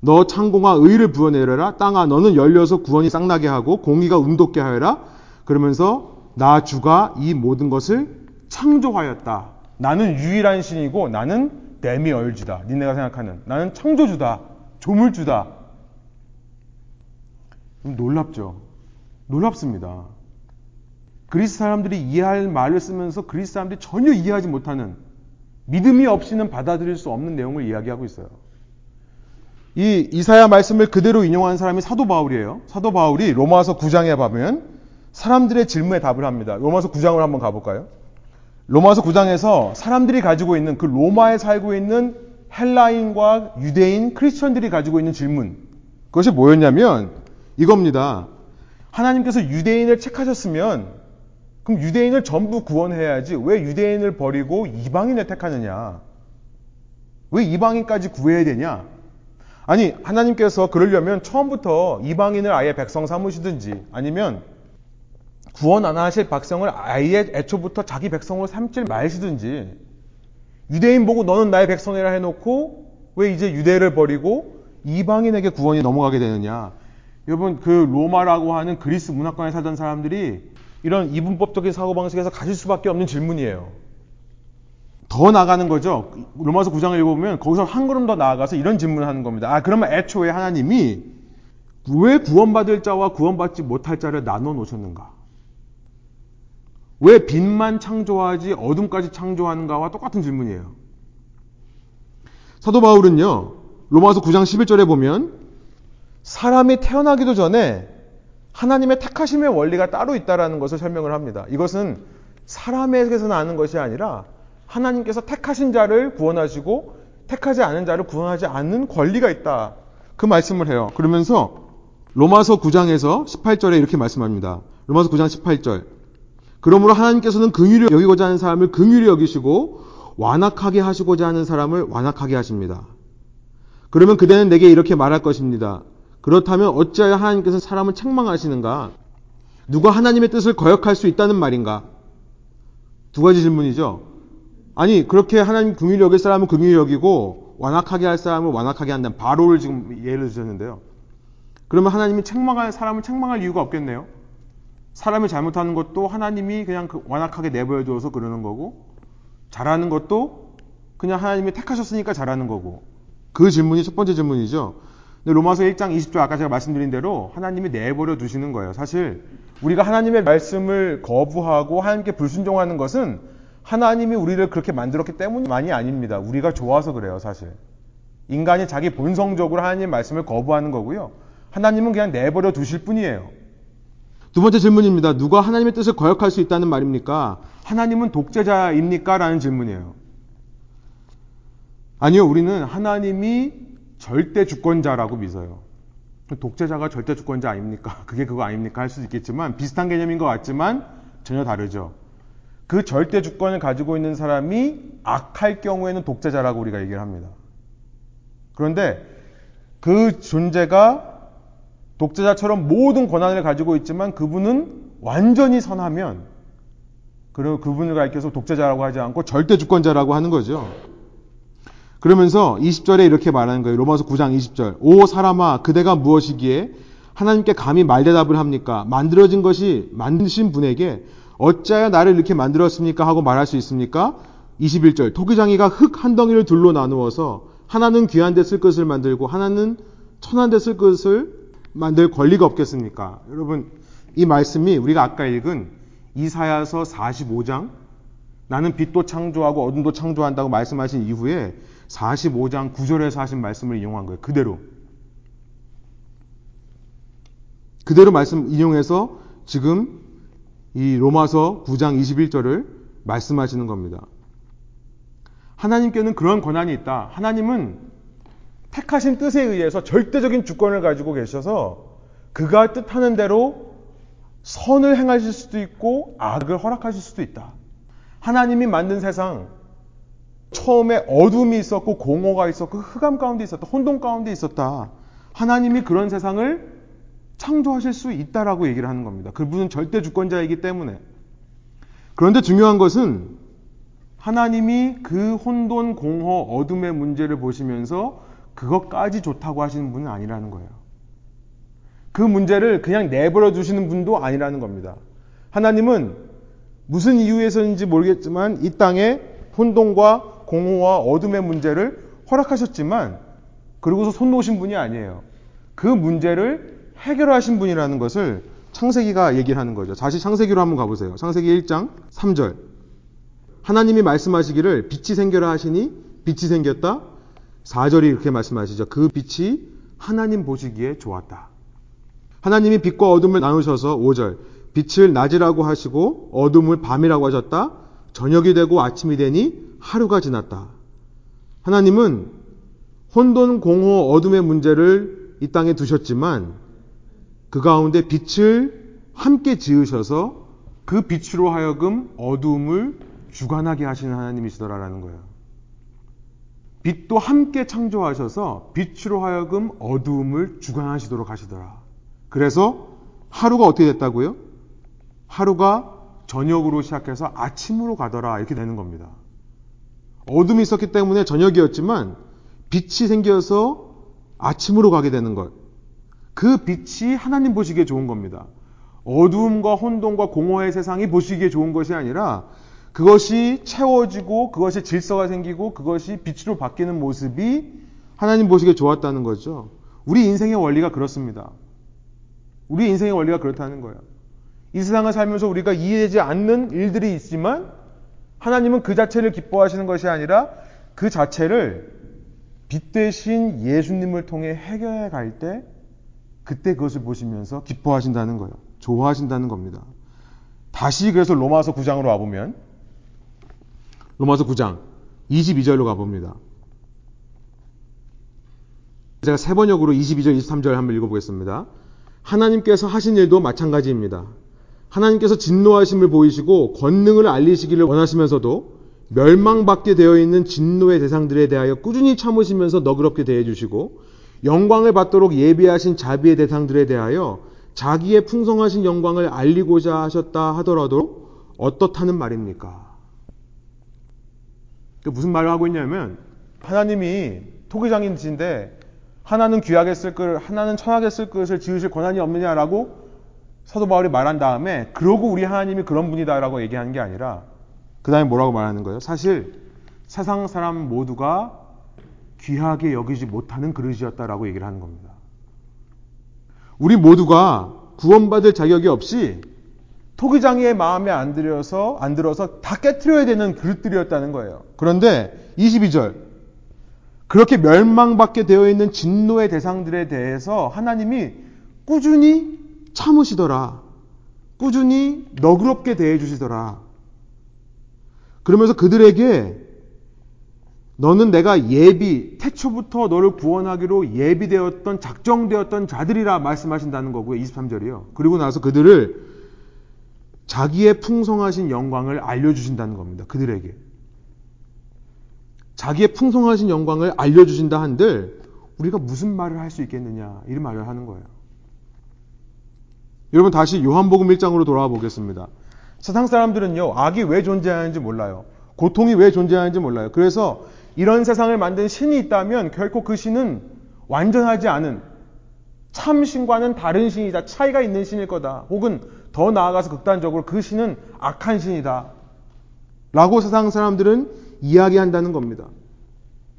너 창공아 의를 부어내려라. 땅아 너는 열려서 구원이 쌍나게 하고 공의가 운돋게 하여라. 그러면서 나 주가 이 모든 것을 창조하였다. 나는 유일한 신이고 나는 데미얼주다. 니네가 생각하는 나는 창조주다. 조물주다. 놀랍죠. 놀랍습니다. 그리스 사람들이 이해할 말을 쓰면서 그리스 사람들이 전혀 이해하지 못하는 믿음이 없이는 받아들일 수 없는 내용을 이야기하고 있어요. 이 이사야 말씀을 그대로 인용한 사람이 사도 바울이에요. 사도 바울이 로마서 9장에 보면 사람들의 질문에 답을 합니다. 로마서 9장을 한번 가볼까요? 로마서 9장에서 사람들이 가지고 있는 그 로마에 살고 있는 헬라인과 유대인 크리스천들이 가지고 있는 질문. 그것이 뭐였냐면 이겁니다. 하나님께서 유대인을 책하셨으면 그럼 유대인을 전부 구원해야지 왜 유대인을 버리고 이방인을 택하느냐? 왜 이방인까지 구해야 되냐? 아니, 하나님께서 그러려면 처음부터 이방인을 아예 백성 삼으시든지 아니면 구원 안 하실 백성을 아예 애초부터 자기 백성으로 삼질 마시든지 유대인 보고 너는 나의 백성이라 해놓고 왜 이제 유대를 버리고 이방인에게 구원이 넘어가게 되느냐. 여러분, 그 로마라고 하는 그리스 문화권에 살던 사람들이 이런 이분법적인 사고방식에서 가질 수밖에 없는 질문이에요. 더 나가는 거죠. 로마서 9장을 읽어보면 거기서 한 걸음 더 나아가서 이런 질문을 하는 겁니다. 아, 그러면 애초에 하나님이 왜 구원받을 자와 구원받지 못할 자를 나눠 놓으셨는가? 왜 빛만 창조하지 어둠까지 창조하는가와 똑같은 질문이에요. 사도 바울은요, 로마서 9장 11절에 보면 사람이 태어나기도 전에 하나님의 택하심의 원리가 따로 있다라는 것을 설명을 합니다. 이것은 사람에게서 나는 것이 아니라 하나님께서 택하신 자를 구원하시고 택하지 않은 자를 구원하지 않는 권리가 있다. 그 말씀을 해요. 그러면서 로마서 9장에서 18절에 이렇게 말씀합니다. 로마서 9장 18절. 그러므로 하나님께서는 긍휼히 여기고자 하는 사람을 긍휼히 여기시고 완악하게 하시고자 하는 사람을 완악하게 하십니다. 그러면 그대는 내게 이렇게 말할 것입니다. 그렇다면 어찌하여 하나님께서 사람을 책망하시는가? 누가 하나님의 뜻을 거역할 수 있다는 말인가? 두 가지 질문이죠. 아니 그렇게 하나님 긍휼히 여길 사람은 긍휼히 여기고 완악하게 할 사람을 완악하게 한다는 바로를 지금 예를 드셨는데요. 그러면 하나님이 책망할 사람을 책망할 이유가 없겠네요. 사람이 잘못하는 것도 하나님이 그냥 그 완악하게 내버려 두어서 그러는 거고 잘하는 것도 그냥 하나님이 택하셨으니까 잘하는 거고 그 질문이 첫 번째 질문이죠. 근데 로마서 1장 20절 아까 제가 말씀드린 대로 하나님이 내버려 두시는 거예요. 사실 우리가 하나님의 말씀을 거부하고 하나님께 불순종하는 것은 하나님이 우리를 그렇게 만들었기 때문만이 아닙니다. 우리가 좋아서 그래요, 사실. 인간이 자기 본성적으로 하나님의 말씀을 거부하는 거고요. 하나님은 그냥 내버려 두실 뿐이에요. 두 번째 질문입니다. 누가 하나님의 뜻을 거역할 수 있다는 말입니까? 하나님은 독재자입니까? 라는 질문이에요. 아니요, 우리는 하나님이 절대 주권자라고 믿어요. 독재자가 절대 주권자 아닙니까? 그게 그거 아닙니까? 할 수도 있겠지만 비슷한 개념인 것 같지만 전혀 다르죠. 그 절대 주권을 가지고 있는 사람이 악할 경우에는 독재자라고 우리가 얘기를 합니다. 그런데 그 존재가 독재자처럼 모든 권한을 가지고 있지만 그분은 완전히 선하면 그리고 그분을 가리켜서 독재자라고 하지 않고 절대 주권자라고 하는 거죠. 그러면서 20절에 이렇게 말하는 거예요. 로마서 9장 20절. 오 사람아 그대가 무엇이기에 하나님께 감히 말대답을 합니까? 만들어진 것이 만드신 분에게 어찌하여 나를 이렇게 만들었습니까? 하고 말할 수 있습니까? 21절. 토기장이가 흙 한 덩이를 둘로 나누어서 하나는 귀한 데 쓸 것을 만들고 하나는 천한 데 쓸 것을 만들 권리가 없겠습니까? 여러분, 이 말씀이 우리가 아까 읽은 이사야서 45장 나는 빛도 창조하고 어둠도 창조한다고 말씀하신 이후에 45장 9절에서 하신 말씀을 이용한 거예요. 그대로. 그대로 말씀 인용해서 지금 이 로마서 9장 21절을 말씀하시는 겁니다. 하나님께는 그런 권한이 있다. 하나님은 택하신 뜻에 의해서 절대적인 주권을 가지고 계셔서 그가 뜻하는 대로 선을 행하실 수도 있고 악을 허락하실 수도 있다. 하나님이 만든 세상 처음에 어둠이 있었고 공허가 있었고 흑암 가운데 있었다. 혼돈 가운데 있었다. 하나님이 그런 세상을 창조하실 수 있다라고 얘기를 하는 겁니다. 그분은 절대 주권자이기 때문에. 그런데 중요한 것은 하나님이 그 혼돈, 공허, 어둠의 문제를 보시면서 그것까지 좋다고 하시는 분은 아니라는 거예요. 그 문제를 그냥 내버려 두시는 분도 아니라는 겁니다. 하나님은 무슨 이유에서인지 모르겠지만 이 땅에 혼돈과 공허와 어둠의 문제를 허락하셨지만 그러고서 손 놓으신 분이 아니에요. 그 문제를 해결하신 분이라는 것을 창세기가 얘기를 하는 거죠. 다시 창세기로 한번 가보세요. 창세기 1장 3절. 하나님이 말씀하시기를 빛이 생겨라 하시니 빛이 생겼다. 4절이 이렇게 말씀하시죠. 그 빛이 하나님 보시기에 좋았다. 하나님이 빛과 어둠을 나누셔서 5절. 빛을 낮이라고 하시고 어둠을 밤이라고 하셨다. 저녁이 되고 아침이 되니 하루가 지났다. 하나님은 혼돈, 공허, 어둠의 문제를 이 땅에 두셨지만 그 가운데 빛을 함께 지으셔서 그 빛으로 하여금 어둠을 주관하게 하시는 하나님이시더라라는 거예요. 빛도 함께 창조하셔서 빛으로 하여금 어두움을 주관하시도록 하시더라. 그래서 하루가 어떻게 됐다고요? 하루가 저녁으로 시작해서 아침으로 가더라. 이렇게 되는 겁니다. 어둠이 있었기 때문에 저녁이었지만 빛이 생겨서 아침으로 가게 되는 것. 그 빛이 하나님 보시기에 좋은 겁니다. 어두움과 혼돈과 공허의 세상이 보시기에 좋은 것이 아니라 그것이 채워지고 그것이 질서가 생기고 그것이 빛으로 바뀌는 모습이 하나님 보시기에 좋았다는 거죠. 우리 인생의 원리가 그렇습니다. 우리 인생의 원리가 그렇다는 거예요. 이 세상을 살면서 우리가 이해되지 않는 일들이 있지만 하나님은 그 자체를 기뻐하시는 것이 아니라 그 자체를 빛 대신 예수님을 통해 해결해 갈 때 그때 그것을 보시면서 기뻐하신다는 거예요. 좋아하신다는 겁니다. 다시 그래서 로마서 9장으로 와보면 로마서 9장 22절로 가봅니다. 제가 세 번역으로 22절, 23절 한번 읽어보겠습니다. 하나님께서 하신 일도 마찬가지입니다. 하나님께서 진노하심을 보이시고 권능을 알리시기를 원하시면서도 멸망받게 되어 있는 진노의 대상들에 대하여 꾸준히 참으시면서 너그럽게 대해주시고 영광을 받도록 예비하신 자비의 대상들에 대하여 자기의 풍성하신 영광을 알리고자 하셨다 하더라도 어떻다는 말입니까? 무슨 말을 하고 있냐면 하나님이 토기장인이신데 하나는 귀하게 쓸 것, 하나는 천하게 쓸 것을 지으실 권한이 없느냐라고 사도 바울이 말한 다음에 그러고 우리 하나님이 그런 분이다라고 얘기하는 게 아니라 그 다음에 뭐라고 말하는 거예요? 사실 세상 사람 모두가 귀하게 여기지 못하는 그릇이었다라고 얘기를 하는 겁니다. 우리 모두가 구원받을 자격이 없이 토기장의 마음에 안 들어서 안 들어서 다 깨트려야 되는 그릇들이었다는 거예요. 그런데 22절 그렇게 멸망받게 되어 있는 진노의 대상들에 대해서 하나님이 꾸준히 참으시더라. 꾸준히 너그럽게 대해 주시더라. 그러면서 그들에게 너는 내가 예비, 태초부터 너를 구원하기로 예비되었던, 작정되었던 자들이라 말씀하신다는 거고요. 23절이요. 그리고 나서 그들을 자기의 풍성하신 영광을 알려주신다는 겁니다. 그들에게. 자기의 풍성하신 영광을 알려주신다 한들 우리가 무슨 말을 할 수 있겠느냐 이런 말을 하는 거예요. 여러분 다시 요한복음 1장으로 돌아와 보겠습니다. 세상 사람들은요 악이 왜 존재하는지 몰라요. 고통이 왜 존재하는지 몰라요. 그래서 이런 세상을 만든 신이 있다면 결코 그 신은 완전하지 않은 참 신과는 다른 신이다. 차이가 있는 신일 거다. 혹은 더 나아가서 극단적으로 그 신은 악한 신이다. 라고 세상 사람들은 이야기한다는 겁니다.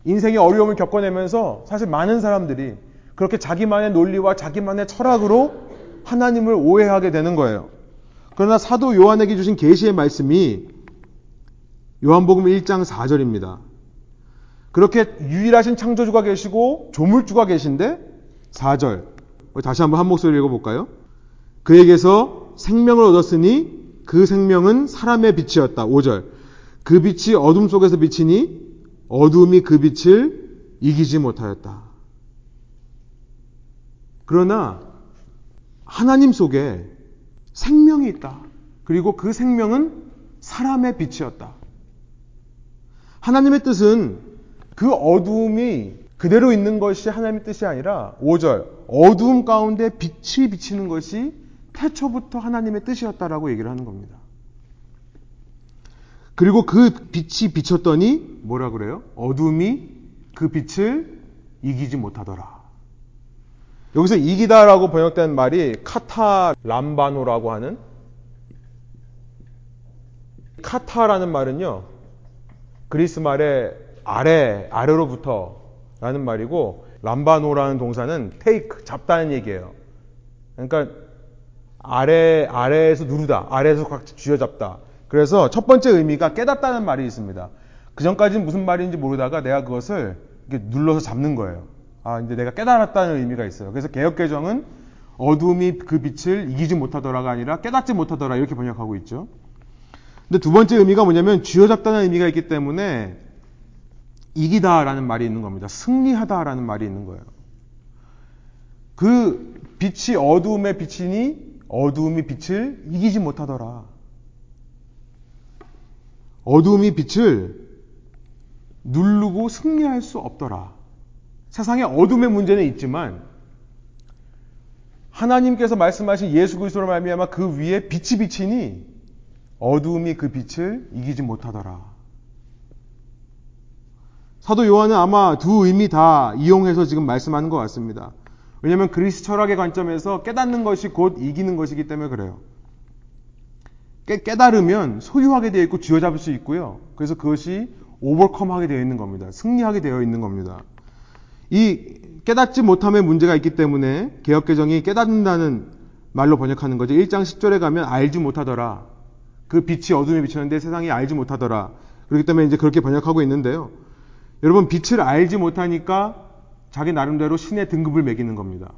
인생의 어려움을 겪어내면서 사실 많은 사람들이 그렇게 자기만의 논리와 자기만의 철학으로 하나님을 오해하게 되는 거예요. 그러나 사도 요한에게 주신 계시의 말씀이 요한복음 1장 4절입니다. 그렇게 유일하신 창조주가 계시고 조물주가 계신데 4절 다시 한번 한 목소리 읽어볼까요? 그에게서 생명을 얻었으니 그 생명은 사람의 빛이었다. 5절 그 빛이 어둠 속에서 비치니 어둠이 그 빛을 이기지 못하였다. 그러나 하나님 속에 생명이 있다. 그리고 그 생명은 사람의 빛이었다. 하나님의 뜻은 그 어두움이 그대로 있는 것이 하나님의 뜻이 아니라 5절 어두움 가운데 빛이 비치는 것이 태초부터 하나님의 뜻이었다라고 얘기를 하는 겁니다. 그리고 그 빛이 비쳤더니 뭐라 그래요? 어둠이 그 빛을 이기지 못하더라. 여기서 이기다라고 번역된 말이 카타 람바노라고 하는 카타라는 말은요. 그리스 말의 아래, 아래로부터 라는 말이고 람바노라는 동사는 테이크, 잡다는 얘기예요. 그러니까 아래, 아래에서 누르다, 아래에서 꽉 쥐어잡다. 그래서 첫 번째 의미가 깨닫다는 말이 있습니다. 그 전까지는 무슨 말인지 모르다가 내가 그것을 눌러서 잡는 거예요. 아, 이제 내가 깨달았다는 의미가 있어요. 그래서 개혁개정은 어둠이 그 빛을 이기지 못하더라가 아니라 깨닫지 못하더라 이렇게 번역하고 있죠. 근데 두 번째 의미가 뭐냐면 쥐어잡다는 의미가 있기 때문에 이기다라는 말이 있는 겁니다. 승리하다라는 말이 있는 거예요. 그 빛이 어두움에 비치니 어두움이 빛을 이기지 못하더라. 어두움이 빛을 누르고 승리할 수 없더라. 세상에 어둠의 문제는 있지만 하나님께서 말씀하신 예수 그리스도로 말미암아 그 위에 빛이 비치니 어두움이 그 빛을 이기지 못하더라. 사도 요한은 아마 두 의미 다 이용해서 지금 말씀하는 것 같습니다. 왜냐하면 그리스 철학의 관점에서 깨닫는 것이 곧 이기는 것이기 때문에 그래요. 깨, 깨달으면 소유하게 되어 있고 쥐어잡을 수 있고요. 그래서 그것이 오버컴하게 되어 있는 겁니다. 승리하게 되어 있는 겁니다. 이 깨닫지 못함의 문제가 있기 때문에 개혁개정이 깨닫는다는 말로 번역하는 거죠. 1장 10절에 가면 알지 못하더라. 그 빛이 어둠에 비쳤는데 세상이 알지 못하더라. 그렇기 때문에 이제 그렇게 번역하고 있는데요. 여러분, 빛을 알지 못하니까 자기 나름대로 신의 등급을 매기는 겁니다.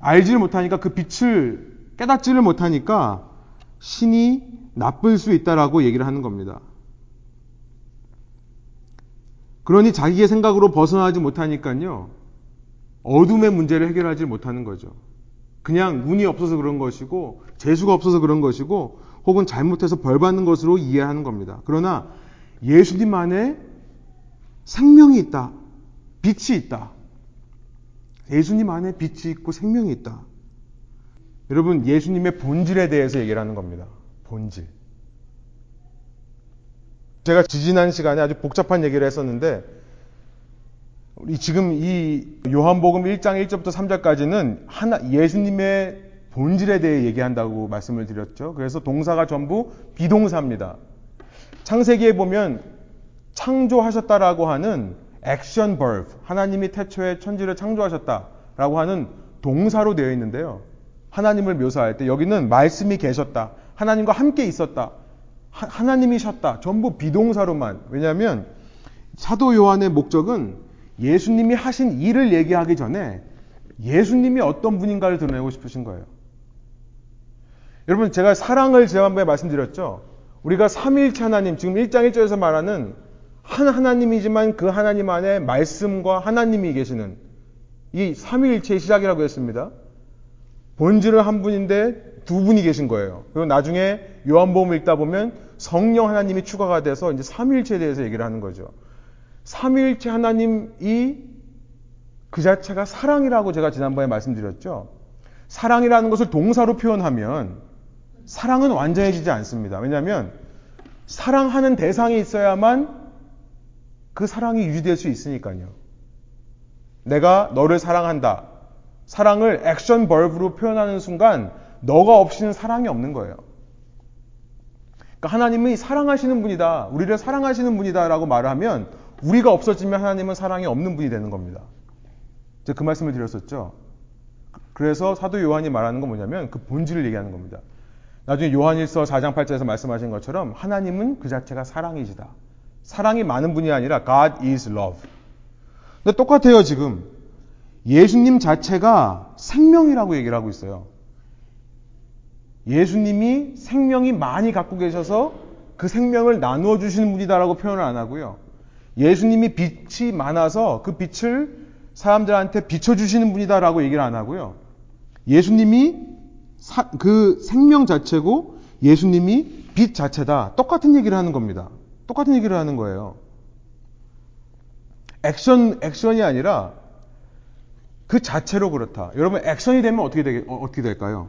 알지를 못하니까 그 빛을 깨닫지를 못하니까 신이 나쁠 수 있다라고 얘기를 하는 겁니다. 그러니 자기의 생각으로 벗어나지 못하니까요. 어둠의 문제를 해결하지 못하는 거죠. 그냥 운이 없어서 그런 것이고 재수가 없어서 그런 것이고 혹은 잘못해서 벌 받는 것으로 이해하는 겁니다. 그러나 예수님 안에 생명이 있다. 빛이 있다. 예수님 안에 빛이 있고 생명이 있다. 여러분, 예수님의 본질에 대해서 얘기를 하는 겁니다. 본질. 제가 지지난 시간에 아주 복잡한 얘기를 했었는데, 우리 지금 이 요한복음 1장 1절부터 3절까지는 하나, 예수님의 본질에 대해 얘기한다고 말씀을 드렸죠. 그래서 동사가 전부 비동사입니다. 창세기에 보면 창조하셨다라고 하는 액션 벌브, 하나님이 태초에 천지를 창조하셨다라고 하는 동사로 되어 있는데요. 하나님을 묘사할 때 여기는 말씀이 계셨다. 하나님과 함께 있었다. 하, 나님이셨다. 전부 비동사로만. 왜냐하면 사도 요한의 목적은 예수님이 하신 일을 얘기하기 전에 예수님이 어떤 분인가를 드러내고 싶으신 거예요. 여러분, 제가 사랑을 지난번에 말씀드렸죠? 우리가 삼일체 하나님, 지금 1장 1절에서 말하는 한 하나님이지만 그 하나님 안에 말씀과 하나님이 계시는 이 삼위일체의 시작이라고 했습니다. 본질은 한 분인데 두 분이 계신 거예요. 그리고 나중에 요한복음을 읽다 보면 성령 하나님이 추가가 돼서 이제 삼위일체에 대해서 얘기를 하는 거죠. 삼위일체 하나님이 그 자체가 사랑이라고 제가 지난번에 말씀드렸죠. 사랑이라는 것을 동사로 표현하면 사랑은 완전해지지 않습니다. 왜냐하면 사랑하는 대상이 있어야만 그 사랑이 유지될 수 있으니까요. 내가 너를 사랑한다. 사랑을 액션 벌브로 표현하는 순간 너가 없이는 사랑이 없는 거예요. 그러니까 하나님이 사랑하시는 분이다. 우리를 사랑하시는 분이다라고 말을 하면 우리가 없어지면 하나님은 사랑이 없는 분이 되는 겁니다. 제가 그 말씀을 드렸었죠. 그래서 사도 요한이 말하는 건 뭐냐면 그 본질을 얘기하는 겁니다. 나중에 요한일서 4장 8절에서 말씀하신 것처럼 하나님은 그 자체가 사랑이시다. 사랑이 많은 분이 아니라 God is love. 근데 똑같아요, 지금. 예수님 자체가 생명이라고 얘기를 하고 있어요. 예수님이 생명이 많이 갖고 계셔서 그 생명을 나누어 주시는 분이다라고 표현을 안 하고요. 예수님이 빛이 많아서 그 빛을 사람들한테 비춰주시는 분이다라고 얘기를 안 하고요. 예수님이 사, 그 생명 자체고 예수님이 빛 자체다. 똑같은 얘기를 하는 겁니다. 똑같은 얘기를 하는 거예요. 액션, 액션이 아니라 그 자체로 그렇다. 여러분, 액션이 되면 어떻게, 되게, 어, 어떻게 될까요?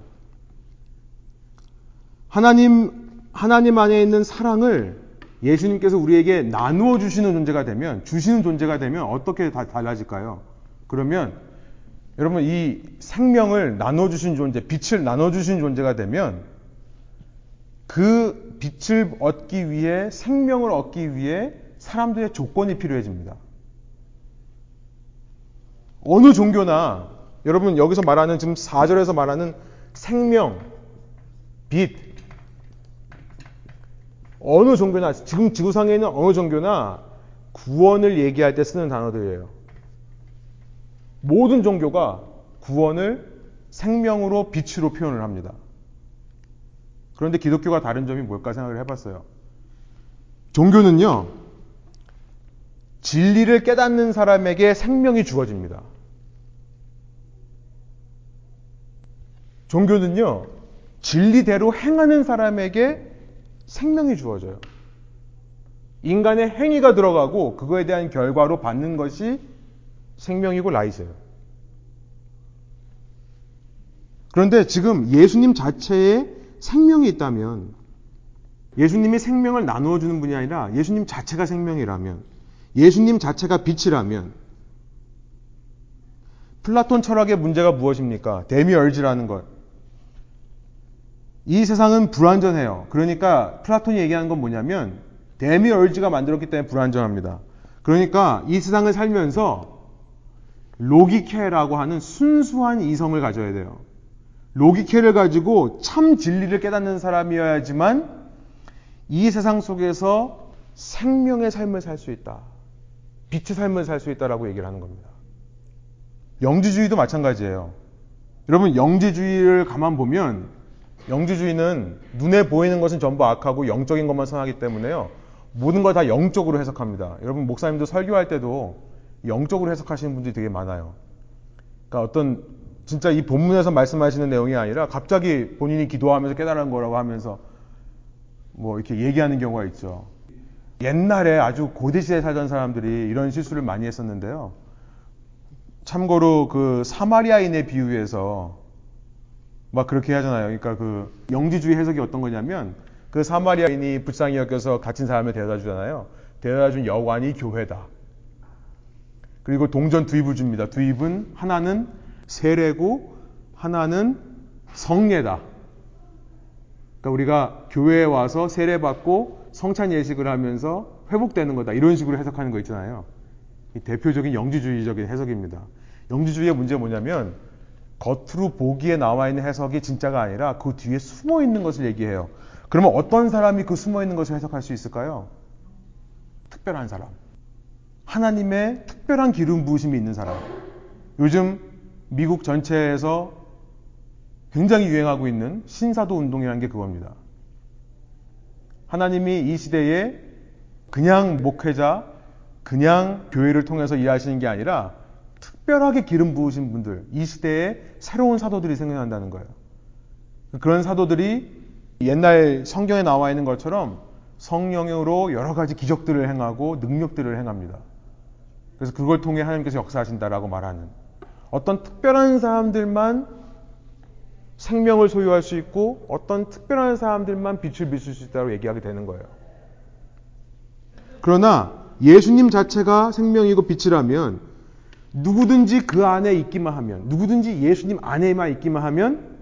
하나님, 하나님 안에 있는 사랑을 예수님께서 우리에게 나누어 주시는 존재가 되면, 주시는 존재가 되면 어떻게 다 달라질까요? 그러면 여러분 이 생명을 나눠 주신 존재, 빛을 나눠 주신 존재가 되면 그 빛을 얻기 위해 생명을 얻기 위해 사람들의 조건이 필요해집니다. 어느 종교나 여러분 여기서 말하는 지금 4절에서 말하는 생명, 빛 어느 종교나 지금 지구상에 있는 어느 종교나 구원을 얘기할 때 쓰는 단어들이에요. 모든 종교가 구원을 생명으로 빛으로 표현을 합니다. 그런데 기독교가 다른 점이 뭘까 생각을 해봤어요. 종교는요, 진리를 깨닫는 사람에게 생명이 주어집니다. 종교는요, 진리대로 행하는 사람에게 생명이 주어져요. 인간의 행위가 들어가고 그거에 대한 결과로 받는 것이 생명이고 라이트예요. 그런데 지금 예수님 자체에 생명이 있다면 예수님이 생명을 나누어 주는 분이 아니라 예수님 자체가 생명이라면 예수님 자체가 빛이라면 플라톤 철학의 문제가 무엇입니까? Demiurge라는 것. 이 세상은 불완전해요. 그러니까 플라톤이 얘기하는 건 뭐냐면 Demiurge가 만들었기 때문에 불완전합니다. 그러니까 이 세상을 살면서 로기케라고 하는 순수한 이성을 가져야 돼요. 로기케를 가지고 참 진리를 깨닫는 사람이어야지만 이 세상 속에서 생명의 삶을 살 수 있다. 빛의 삶을 살 수 있다라고 얘기를 하는 겁니다. 영지주의도 마찬가지예요. 여러분 영지주의를 가만 보면 영지주의는 눈에 보이는 것은 전부 악하고 영적인 것만 선하기 때문에요. 모든 걸 다 영적으로 해석합니다. 여러분 목사님도 설교할 때도 영적으로 해석하시는 분들이 되게 많아요. 그러니까 어떤 진짜 이 본문에서 말씀하시는 내용이 아니라 갑자기 본인이 기도하면서 깨달은 거라고 하면서 뭐 이렇게 얘기하는 경우가 있죠. 옛날에 아주 고대 시대에 살던 사람들이 이런 실수를 많이 했었는데요. 참고로 그 사마리아인의 비유에서 막 그렇게 하잖아요. 그러니까 그 영지주의 해석이 어떤 거냐면 그 사마리아인이 불쌍히 여겨서 갇힌 사람을 데려다 주잖아요. 데려다 준 여관이 교회다. 그리고 동전 두 입을 줍니다. 두 입은 하나는 세례고 하나는 성례다. 그러니까 우리가 교회에 와서 세례 받고 성찬 예식을 하면서 회복되는 거다. 이런 식으로 해석하는 거 있잖아요. 대표적인 영지주의적인 해석입니다. 영지주의의 문제가 뭐냐면 겉으로 보기에 나와 있는 해석이 진짜가 아니라 그 뒤에 숨어 있는 것을 얘기해요. 그러면 어떤 사람이 그 숨어 있는 것을 해석할 수 있을까요? 특별한 사람. 하나님의 특별한 기름 부으심이 있는 사람. 요즘 미국 전체에서 굉장히 유행하고 있는 신사도 운동이라는 게 그겁니다. 하나님이 이 시대에 그냥 목회자, 그냥 교회를 통해서 일하시는 게 아니라 특별하게 기름 부으신 분들, 이 시대에 새로운 사도들이 생겨난다는 거예요. 그런 사도들이 옛날 성경에 나와 있는 것처럼 성령으로 여러 가지 기적들을 행하고 능력들을 행합니다. 그래서 그걸 통해 하나님께서 역사하신다라고 말하는 어떤 특별한 사람들만 생명을 소유할 수 있고 어떤 특별한 사람들만 빛을 비출 수 있다고 얘기하게 되는 거예요. 그러나 예수님 자체가 생명이고 빛이라면 누구든지 그 안에 있기만 하면 누구든지 예수님 안에만 있기만 하면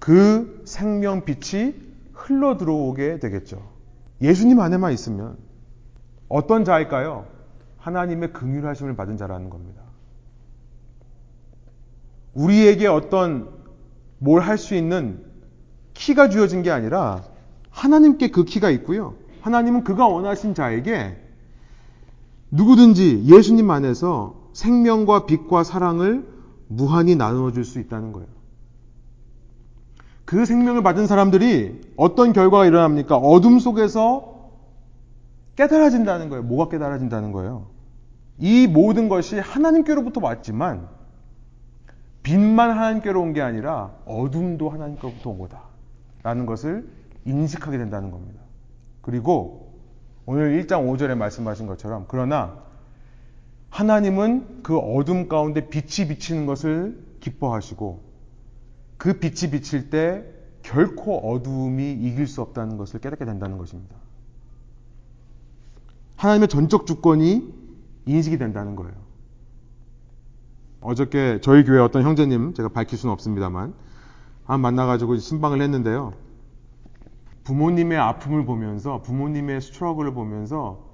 그 생명 빛이 흘러 들어오게 되겠죠. 예수님 안에만 있으면 어떤 자일까요? 하나님의 긍휼하심을 받은 자라는 겁니다. 우리에게 어떤 뭘 할 수 있는 키가 주어진 게 아니라 하나님께 그 키가 있고요. 하나님은 그가 원하신 자에게 누구든지 예수님 안에서 생명과 빛과 사랑을 무한히 나누어 줄 수 있다는 거예요. 그 생명을 받은 사람들이 어떤 결과가 일어납니까? 어둠 속에서 깨달아진다는 거예요. 뭐가 깨달아진다는 거예요? 이 모든 것이 하나님께로부터 왔지만 빛만 하나님께로 온 게 아니라 어둠도 하나님께로부터 온 거다. 라는 것을 인식하게 된다는 겁니다. 그리고 오늘 1장 5절에 말씀하신 것처럼 그러나 하나님은 그 어둠 가운데 빛이 비치는 것을 기뻐하시고 그 빛이 비칠 때 결코 어둠이 이길 수 없다는 것을 깨닫게 된다는 것입니다. 하나님의 전적 주권이 인식이 된다는 거예요. 어저께 저희 교회 어떤 형제님 제가 밝힐 수는 없습니다만 한 만나가지고 신방을 했는데요. 부모님의 아픔을 보면서 부모님의 스트러글을 보면서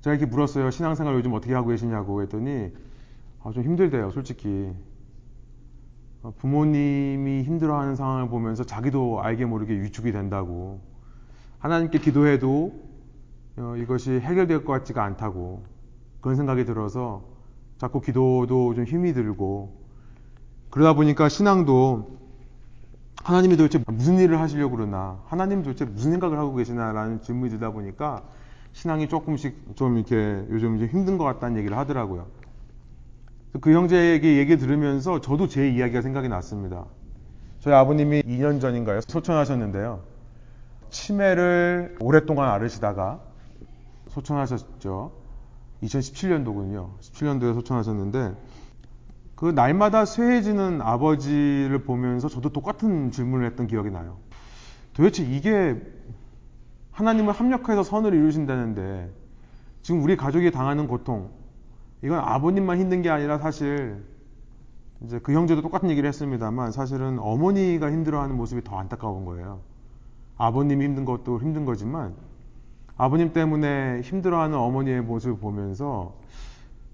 제가 이렇게 물었어요. 신앙생활 요즘 어떻게 하고 계시냐고 했더니 아, 좀 힘들대요, 솔직히. 어, 부모님이 힘들어하는 상황을 보면서 자기도 알게 모르게 위축이 된다고. 하나님께 기도해도 어, 이것이 해결될 것 같지가 않다고. 그런 생각이 들어서 자꾸 기도도 좀 힘이 들고 그러다 보니까 신앙도 하나님이 도대체 무슨 일을 하시려고 그러나 하나님 도대체 무슨 생각을 하고 계시나라는 질문이 들다 보니까 신앙이 조금씩 좀 이렇게 요즘 좀 힘든 것 같다는 얘기를 하더라고요. 그 형제에게 얘기 들으면서 저도 제 이야기가 생각이 났습니다. 저희 아버님이 2년 전인가요? 소천하셨는데요. 치매를 오랫동안 앓으시다가 소천하셨죠. 2017년도군요. 17년도에 소천하셨는데 그 날마다 쇠해지는 아버지를 보면서 저도 똑같은 질문을 했던 기억이 나요. 도대체 이게 하나님을 합력해서 선을 이루신다는데 지금 우리 가족이 당하는 고통 이건 아버님만 힘든 게 아니라 사실 이제 그 형제도 똑같은 얘기를 했습니다만 사실은 어머니가 힘들어하는 모습이 더 안타까운 거예요. 아버님이 힘든 것도 힘든 거지만 아버님 때문에 힘들어하는 어머니의 모습을 보면서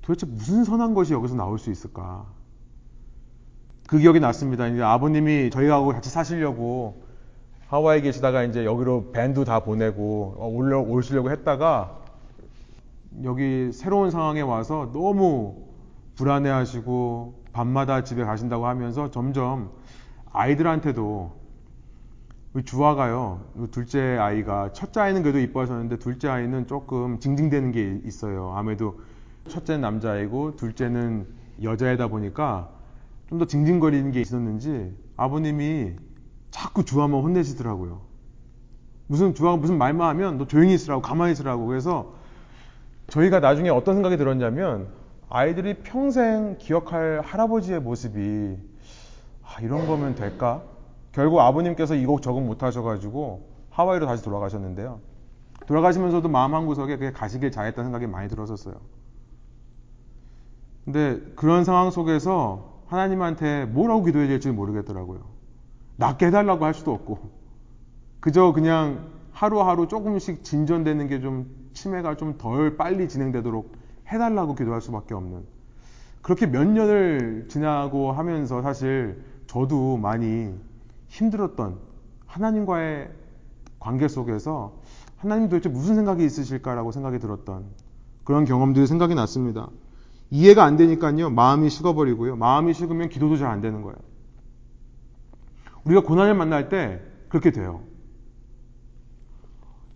도대체 무슨 선한 것이 여기서 나올 수 있을까? 그 기억이 났습니다. 이제 아버님이 저희하고 같이 사시려고 하와이에 계시다가 이제 여기로 밴도 다 보내고 어, 올려 오시려고 했다가 여기 새로운 상황에 와서 너무 불안해하시고 밤마다 집에 가신다고 하면서 점점 아이들한테도 주아가요. 둘째 아이가 첫째 아이는 그래도 이뻐하셨는데 둘째 아이는 조금 징징대는 게 있어요. 아무래도 첫째는 남자이고 둘째는 여자이다 보니까 좀 더 징징거리는 게 있었는지 아버님이 자꾸 주하만 혼내시더라고요. 무슨 주하가 무슨 말만 하면 너 조용히 있으라고 가만히 있으라고 그래서 저희가 나중에 어떤 생각이 들었냐면 아이들이 평생 기억할 할아버지의 모습이 아, 이런 거면 될까? 결국 아버님께서 이 곡 적응 못 하셔가지고 하와이로 다시 돌아가셨는데요. 돌아가시면서도 마음 한구석에 그게 가시길 잘했다는 생각이 많이 들었었어요. 근데 그런 상황 속에서 하나님한테 뭐라고 기도해야 될지 모르겠더라고요. 낫게 해달라고 할 수도 없고, 그저 그냥 하루하루 조금씩 진전되는 게 좀 치매가 좀 덜 빨리 진행되도록 해달라고 기도할 수밖에 없는. 그렇게 몇 년을 지나고 하면서 사실 저도 많이 힘들었던 하나님과의 관계 속에서 하나님 도대체 무슨 생각이 있으실까라고 생각이 들었던 그런 경험들이 생각이 났습니다. 이해가 안 되니까요, 마음이 식어버리고요. 마음이 식으면 기도도 잘 안 되는 거예요. 우리가 고난을 만날 때 그렇게 돼요.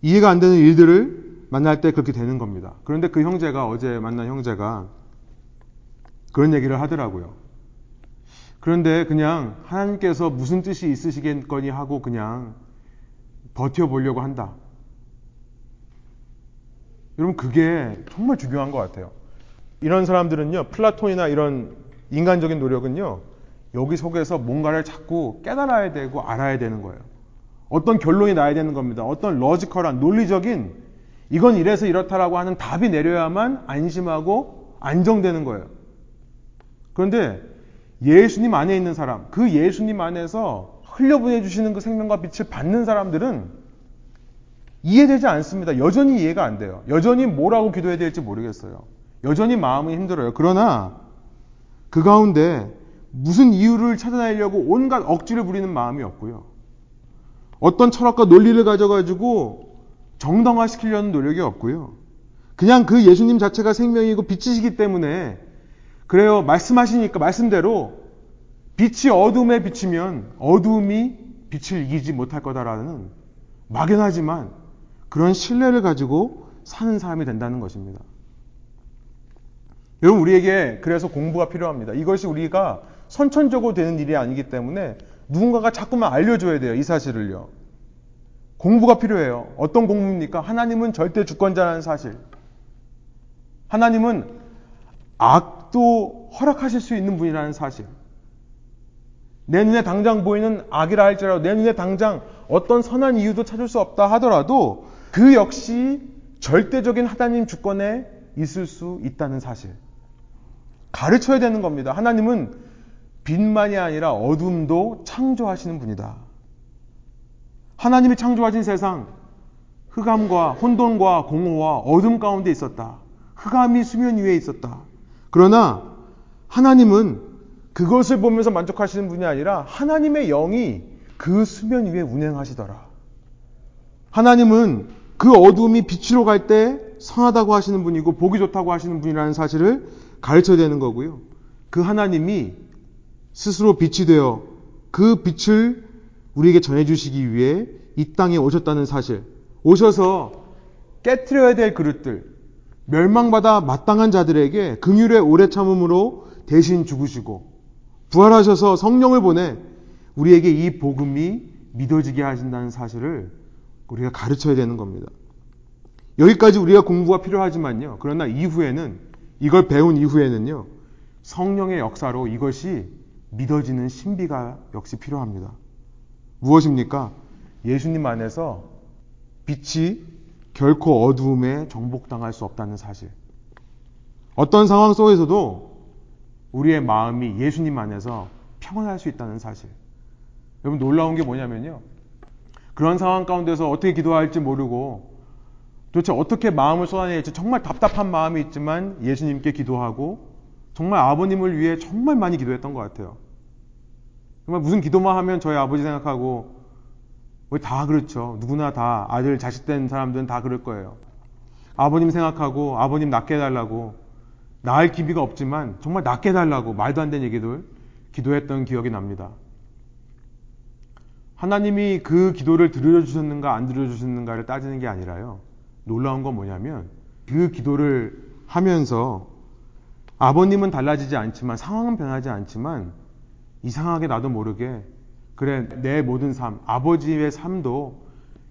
이해가 안 되는 일들을 만날 때 그렇게 되는 겁니다. 그런데 그 형제가 어제 만난 형제가 그런 얘기를 하더라고요. 그런데 그냥 하나님께서 무슨 뜻이 있으시겠거니 하고 그냥 버텨보려고 한다. 여러분, 그게 정말 중요한 것 같아요. 이런 사람들은요, 플라톤이나 이런 인간적인 노력은요, 여기 속에서 뭔가를 자꾸 깨달아야 되고 알아야 되는 거예요. 어떤 결론이 나야 되는 겁니다. 어떤 logical한 논리적인 이건 이래서 이렇다라고 하는 답이 내려야만 안심하고 안정되는 거예요. 그런데 예수님 안에 있는 사람, 그 예수님 안에서 흘려보내 주시는 그 생명과 빛을 받는 사람들은 이해되지 않습니다. 여전히 이해가 안 돼요. 여전히 뭐라고 기도해야 될지 모르겠어요. 여전히 마음이 힘들어요. 그러나 그 가운데 무슨 이유를 찾아내려고 온갖 억지를 부리는 마음이 없고요. 어떤 철학과 논리를 가져가지고 정당화시키려는 노력이 없고요. 그냥 그 예수님 자체가 생명이고 빛이시기 때문에 그래요. 말씀하시니까 말씀대로 빛이 어둠에 비치면 어둠이 빛을 이기지 못할 거다라는 막연하지만 그런 신뢰를 가지고 사는 사람이 된다는 것입니다. 여러분 우리에게 그래서 공부가 필요합니다. 이것이 우리가 선천적으로 되는 일이 아니기 때문에 누군가가 자꾸만 알려줘야 돼요. 이 사실을요. 공부가 필요해요. 어떤 공부입니까? 하나님은 절대 주권자라는 사실. 하나님은 악 도 허락하실 수 있는 분이라는 사실. 내 눈에 당장 보이는 악이라 할지라도 내 눈에 당장 어떤 선한 이유도 찾을 수 없다 하더라도 그 역시 절대적인 하나님 주권에 있을 수 있다는 사실. 가르쳐야 되는 겁니다. 하나님은 빛만이 아니라 어둠도 창조하시는 분이다. 하나님이 창조하신 세상, 흑암과 혼돈과 공허와 어둠 가운데 있었다. 흑암이 수면 위에 있었다. 그러나 하나님은 그것을 보면서 만족하시는 분이 아니라 하나님의 영이 그 수면 위에 운행하시더라. 하나님은 그 어둠이 빛으로 갈 때 선하다고 하시는 분이고 보기 좋다고 하시는 분이라는 사실을 가르쳐야 되는 거고요. 그 하나님이 스스로 빛이 되어 그 빛을 우리에게 전해주시기 위해 이 땅에 오셨다는 사실. 오셔서 깨뜨려야 될 그릇들, 멸망받아 마땅한 자들에게 긍휼의 오래 참음으로 대신 죽으시고 부활하셔서 성령을 보내 우리에게 이 복음이 믿어지게 하신다는 사실을 우리가 가르쳐야 되는 겁니다. 여기까지 우리가 공부가 필요하지만요. 그러나 이후에는 이걸 배운 이후에는요. 성령의 역사로 이것이 믿어지는 신비가 역시 필요합니다. 무엇입니까? 예수님 안에서 빛이 결코 어두움에 정복당할 수 없다는 사실. 어떤 상황 속에서도 우리의 마음이 예수님 안에서 평안할 수 있다는 사실. 여러분 놀라운 게 뭐냐면요. 그런 상황 가운데서 어떻게 기도할지 모르고 도대체 어떻게 마음을 쏟아내야 할지 정말 답답한 마음이 있지만 예수님께 기도하고 정말 아버님을 위해 정말 많이 기도했던 것 같아요. 정말 무슨 기도만 하면 저희 아버지 생각하고 다 그렇죠. 누구나 다 아들 자식된 사람들은 다 그럴 거예요. 아버님 생각하고 아버님 낫게 해달라고 나을 기비가 없지만 정말 낫게 해달라고 말도 안 되는 얘기들 기도했던 기억이 납니다. 하나님이 그 기도를 들려주셨는가 안 들려주셨는가를 따지는 게 아니라요. 놀라운 건 뭐냐면 그 기도를 하면서 아버님은 달라지지 않지만 상황은 변하지 않지만 이상하게 나도 모르게 그래 내 모든 삶, 아버지의 삶도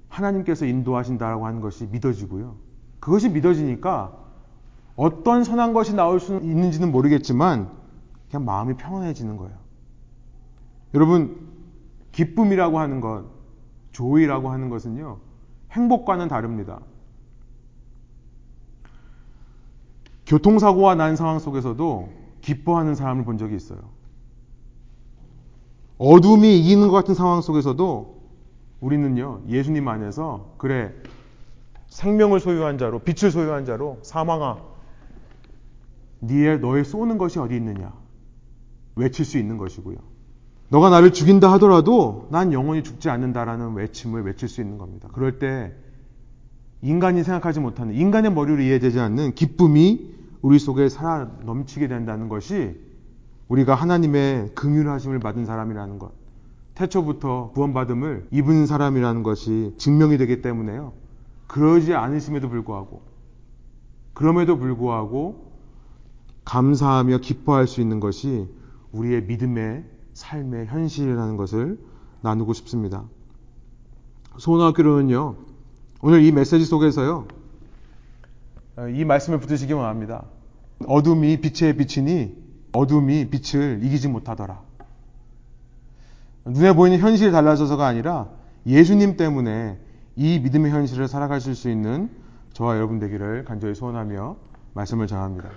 하나님께서 인도하신다라고 하는 것이 믿어지고요. 그것이 믿어지니까 어떤 선한 것이 나올 수 있는지는 모르겠지만 그냥 마음이 평안해지는 거예요. 여러분 기쁨이라고 하는 것, 조이라고 하는 것은요 행복과는 다릅니다. 교통사고가 난 상황 속에서도 기뻐하는 사람을 본 적이 있어요. 어둠이 이기는 것 같은 상황 속에서도 우리는요, 예수님 안에서, 그래, 생명을 소유한 자로, 빛을 소유한 자로, 사망아, 니의, 너의 쏘는 것이 어디 있느냐? 외칠 수 있는 것이고요. 너가 나를 죽인다 하더라도 난 영원히 죽지 않는다라는 외침을 외칠 수 있는 겁니다. 그럴 때 인간이 생각하지 못하는, 인간의 머리로 이해되지 않는 기쁨이 우리 속에 살아 넘치게 된다는 것이 우리가 하나님의 긍휼하심을 받은 사람이라는 것, 태초부터 구원받음을 입은 사람이라는 것이 증명이 되기 때문에요. 그러지 않으심에도 불구하고, 그럼에도 불구하고 감사하며 기뻐할 수 있는 것이 우리의 믿음의 삶의 현실이라는 것을 나누고 싶습니다. 소원학교로는요, 오늘 이 메시지 속에서요, 이 말씀을 붙으시기 원합니다. 어둠이 빛에 비치니 어둠이 빛을 이기지 못하더라. 눈에 보이는 현실이 달라져서가 아니라 예수님 때문에 이 믿음의 현실을 살아가실 수 있는 저와 여러분 되기를 간절히 소원하며 말씀을 전합니다.